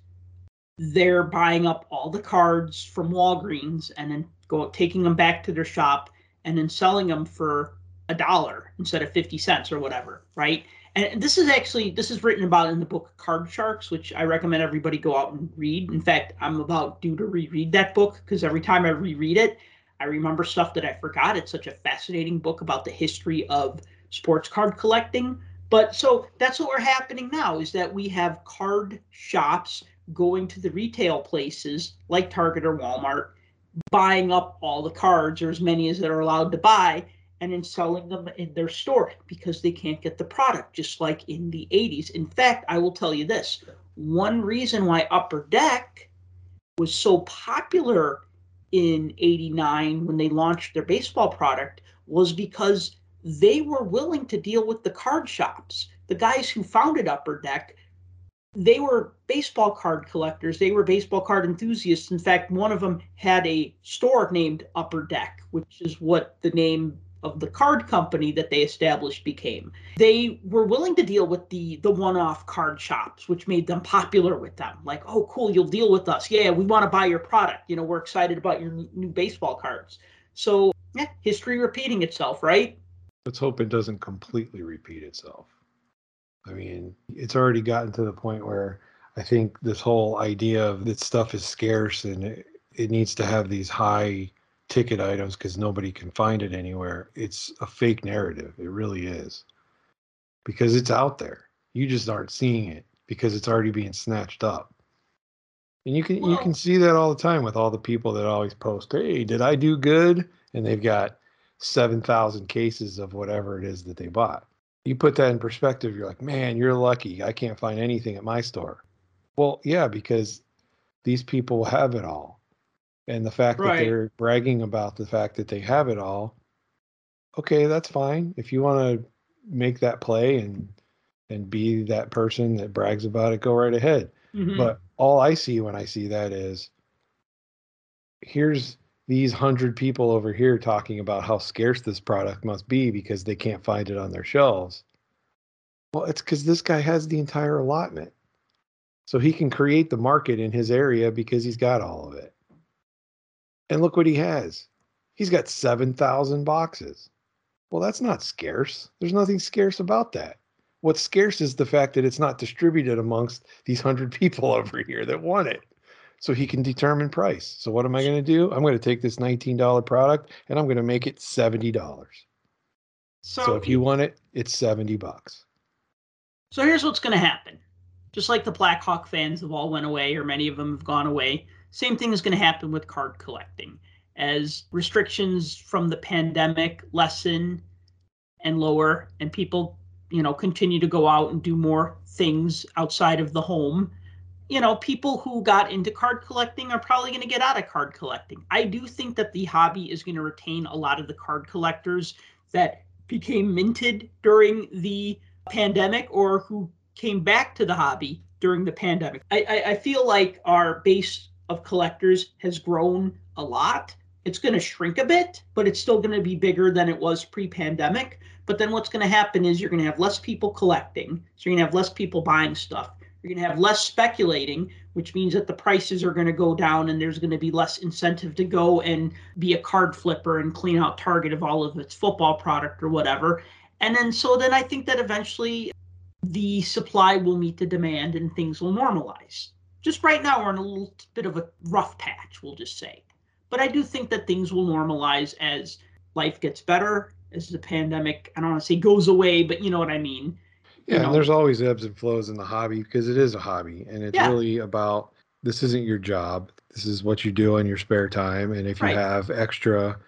they're buying up all the cards from Walgreens and then go taking them back to their shop and then selling them for a dollar instead of 50 cents or whatever, right? And this is actually this is written about in the book Card Sharks, which I recommend everybody go out and read. In fact, I'm about due to reread that book because every time I reread it, I remember stuff that I forgot. It's such a fascinating book about the history of sports card collecting. But so that's what we're happening now is that we have card shops going to the retail places like Target or Walmart, buying up all the cards or as many as they're allowed to buy and then selling them in their store because they can't get the product, just like in the 80s. In fact, I will tell you this one reason why Upper Deck was so popular in 89 when they launched their baseball product was because they were willing to deal with the card shops. The guys who founded Upper Deck, they were baseball card collectors. They were baseball card enthusiasts. In fact, one of them had a store named Upper Deck, which is what the name of the card company that they established became. They were willing to deal with the the one-off card shops, which made them popular with them. Like, oh, cool, you'll deal with us. Yeah, we want to buy your product. You know, we're excited about your new baseball cards. So, yeah, history repeating itself, right? Let's hope it doesn't completely repeat itself. I mean, it's already gotten to the point where I think this whole idea of that stuff is scarce and it, it needs to have these high ticket items because nobody can find it anywhere. It's a fake narrative. It really is. Because it's out there. You just aren't seeing it because it's already being snatched up. And you can well, you can see that all the time with all the people that always post, "Hey, did I do good?" and they've got 7,000 cases of whatever it is that they bought. You put that in perspective, you're like, "Man, you're lucky. I can't find anything at my store." Well, yeah, because these people have it all and the fact right. that they're bragging about the fact that they have it all okay that's fine if you want to make that play and and be that person that brags about it go right ahead mm-hmm. but all i see when i see that is here's these hundred people over here talking about how scarce this product must be because they can't find it on their shelves well it's because this guy has the entire allotment so he can create the market in his area because he's got all of it and look what he has. He's got 7,000 boxes. Well, that's not scarce. There's nothing scarce about that. What's scarce is the fact that it's not distributed amongst these 100 people over here that want it. So he can determine price. So what am I going to do? I'm going to take this $19 product and I'm going to make it $70. So, so if you want it, it's 70 bucks. So here's what's going to happen. Just like the Blackhawk fans have all went away or many of them have gone away, same thing is going to happen with card collecting. As restrictions from the pandemic lessen and lower, and people, you know, continue to go out and do more things outside of the home, you know, people who got into card collecting are probably going to get out of card collecting. I do think that the hobby is going to retain a lot of the card collectors that became minted during the pandemic or who came back to the hobby during the pandemic. I, I, I feel like our base of collectors has grown a lot. It's going to shrink a bit, but it's still going to be bigger than it was pre pandemic. But then what's going to happen is you're going to have less people collecting. So you're going to have less people buying stuff. You're going to have less speculating, which means that the prices are going to go down and there's going to be less incentive to go and be a card flipper and clean out Target of all of its football product or whatever. And then so then I think that eventually the supply will meet the demand and things will normalize just right now we're in a little bit of a rough patch, we'll just say. But I do think that things will normalize as life gets better, as the pandemic, I don't want to say goes away, but you know what I mean. Yeah, you know? and there's always ebbs and flows in the hobby because it is a hobby and it's yeah. really about this isn't your job. This is what you do in your spare time. And if you right. have extra,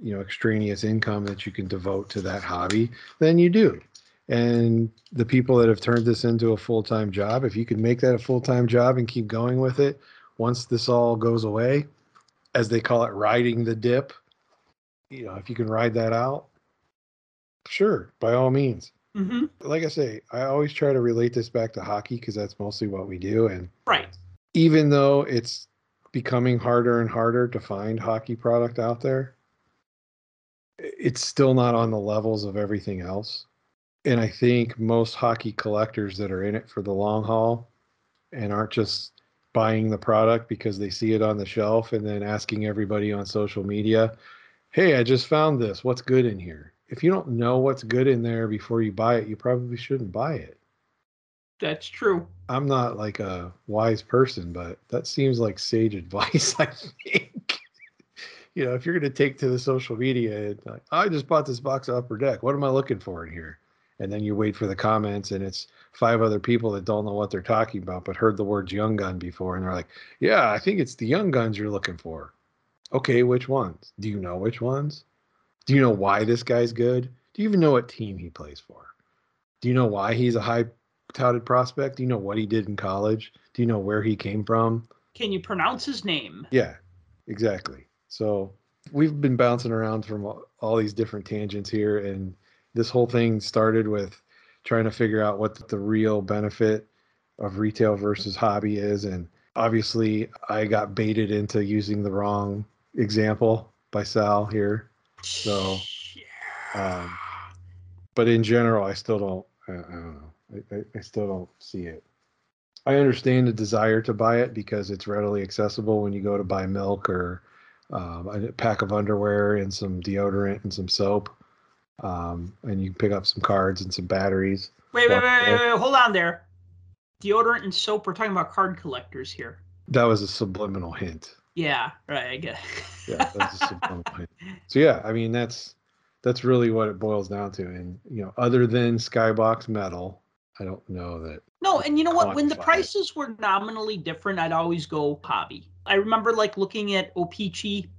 you know, extraneous income that you can devote to that hobby, then you do and the people that have turned this into a full-time job if you can make that a full-time job and keep going with it once this all goes away as they call it riding the dip you know if you can ride that out sure by all means hmm Like I say, I always try to relate this back to hockey because that's mostly what we do. And Right. even though it's becoming harder and harder to find hockey product out there, it's still not on the levels of everything else. And I think most hockey collectors that are in it for the long haul and aren't just buying the product because they see it on the shelf and then asking everybody on social media, hey, I just found this. What's good in here? If you don't know what's good in there before you buy it, you probably shouldn't buy it. That's true. I'm not like a wise person, but that seems like sage advice, I think. you know, if you're going to take to the social media and like, I just bought this box of Upper Deck. What am I looking for in here? And then you wait for the comments, and it's five other people that don't know what they're talking about, but heard the words Young Gun before, and they're like, "Yeah, I think it's the Young Guns you're looking for." Okay, which ones? Do you know which ones? Do you know why this guy's good? Do you even know what team he plays for? Do you know why he's a high touted prospect? Do you know what he did in college? Do you know where he came from? Can you pronounce his name? Yeah, exactly. So we've been bouncing around from all, all these different tangents here, and this whole thing started with trying to figure out what the real benefit of retail versus hobby is. And obviously, I got baited into using the wrong example by Sal here. So, um, but in general, I still don't. I, I don't know. I, I, I still don't see it. I understand the desire to buy it because it's readily accessible when you go to buy milk or um, a pack of underwear and some deodorant and some soap, um, and you can pick up some cards and some batteries. Wait, wait, wait, wait, wait, hold on there. Deodorant and soap. We're talking about card collectors here. That was a subliminal hint. Yeah, right. I get. Yeah, that's a subliminal hint. So yeah, I mean that's that's really what it boils down to. And you know, other than Skybox Metal, I don't know that No, and you know what? When the quantify it. prices were nominally different, I'd always go hobby. I remember like looking at O-Pee-Chee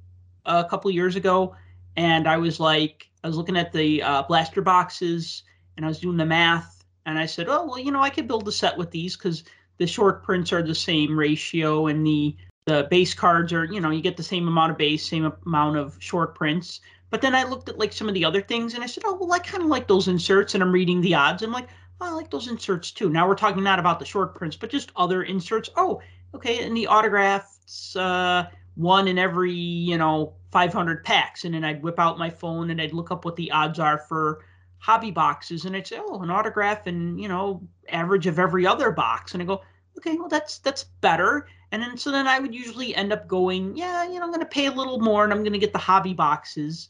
a couple years ago, and I was like, I was looking at the uh, blaster boxes, and I was doing the math, and I said, oh well, you know, I could build a set with these because the short prints are the same ratio, and the the base cards are, you know, you get the same amount of base, same amount of short prints. But then I looked at like some of the other things, and I said, oh well, I kind of like those inserts, and I'm reading the odds, I'm like. Oh, I like those inserts too. Now we're talking not about the short prints, but just other inserts. Oh, okay, and the autographs, uh, one in every you know 500 packs, and then I'd whip out my phone and I'd look up what the odds are for hobby boxes, and I'd say, oh, an autograph and you know average of every other box, and I go, okay, well that's that's better. And then so then I would usually end up going, yeah, you know, I'm going to pay a little more, and I'm going to get the hobby boxes,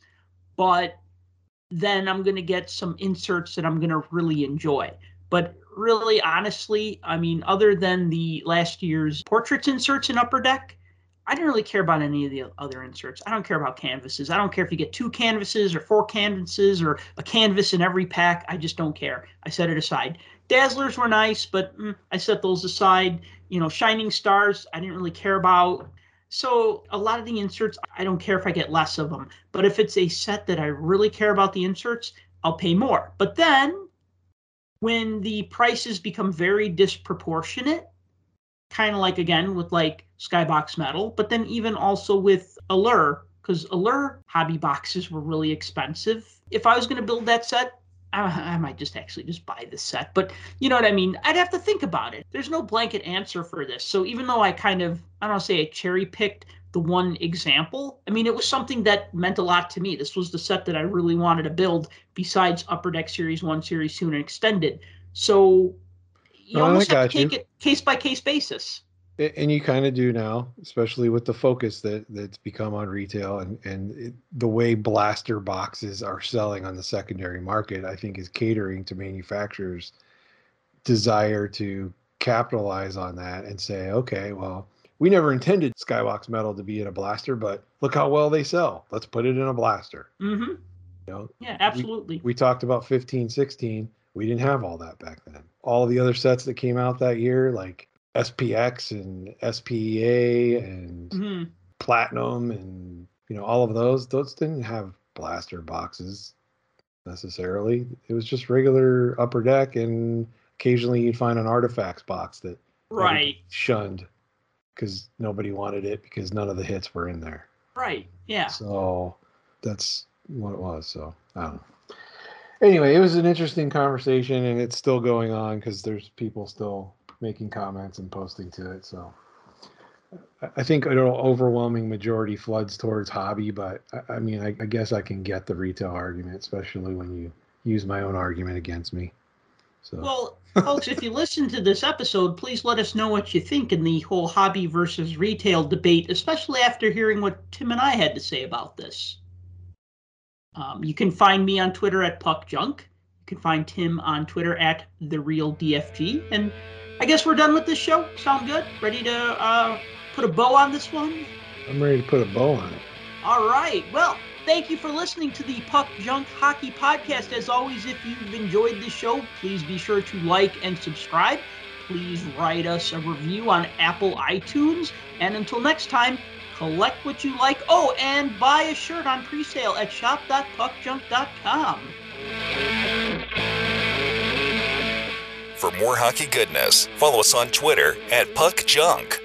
but then I'm going to get some inserts that I'm going to really enjoy. But really, honestly, I mean, other than the last year's portraits inserts in Upper Deck, I didn't really care about any of the other inserts. I don't care about canvases. I don't care if you get two canvases or four canvases or a canvas in every pack. I just don't care. I set it aside. Dazzlers were nice, but mm, I set those aside. You know, Shining Stars, I didn't really care about. So a lot of the inserts, I don't care if I get less of them. But if it's a set that I really care about the inserts, I'll pay more. But then when the prices become very disproportionate, kind of like again with like Skybox Metal, but then even also with Allure, because Allure hobby boxes were really expensive. If I was going to build that set, I, I might just actually just buy the set. But you know what I mean? I'd have to think about it. There's no blanket answer for this. So even though I kind of, I don't say I cherry picked the one example, I mean, it was something that meant a lot to me. This was the set that I really wanted to build besides Upper Deck Series 1, Series 2, and Extended. So you Oh, I almost have to you. take it case by case basis. And you kind of do now especially with the focus that that's become on retail and and it, the way blaster boxes are selling on the secondary market i think is catering to manufacturers desire to capitalize on that and say okay well we never intended skybox metal to be in a blaster but look how well they sell. Let's put it in a blaster. Hmm you know Yeah, absolutely. we talked about 15 16 we didn't have all that back then. All the other sets that came out that year like spx and spea and hmm platinum and you know all of those those didn't have blaster boxes necessarily it was just regular upper deck and occasionally you'd find an artifacts box that Right, shunned because nobody wanted it because none of the hits were in there right. Yeah. so that's what it was. So I don't know. anyway, it was an interesting conversation, and it's still going on because there's people still making comments and posting to it. So I- think an overwhelming majority floods towards hobby, but I, I mean, I, I guess I can get the retail argument, especially when you use my own argument against me. So Well, folks, if you listen to this episode, please let us know what you think in the whole hobby versus retail debate, especially after hearing what Tim and I had to say about this. Um, you can find me on Twitter at Puck Junk. You can find Tim on Twitter at the real DFG. And I guess we're done with this show. Sound good? Ready to uh, put a bow on this one? I'm ready to put a bow on it. All right. Well, thank you for listening to the Puck Junk Hockey Podcast. As always, if you've enjoyed the show, please be sure to like and subscribe. Please write us a review on Apple iTunes. And until next time, collect what you like. Oh, and buy a shirt on presale at shop.puckjunk.com. For more hockey goodness, follow us on Twitter at Puck Junk.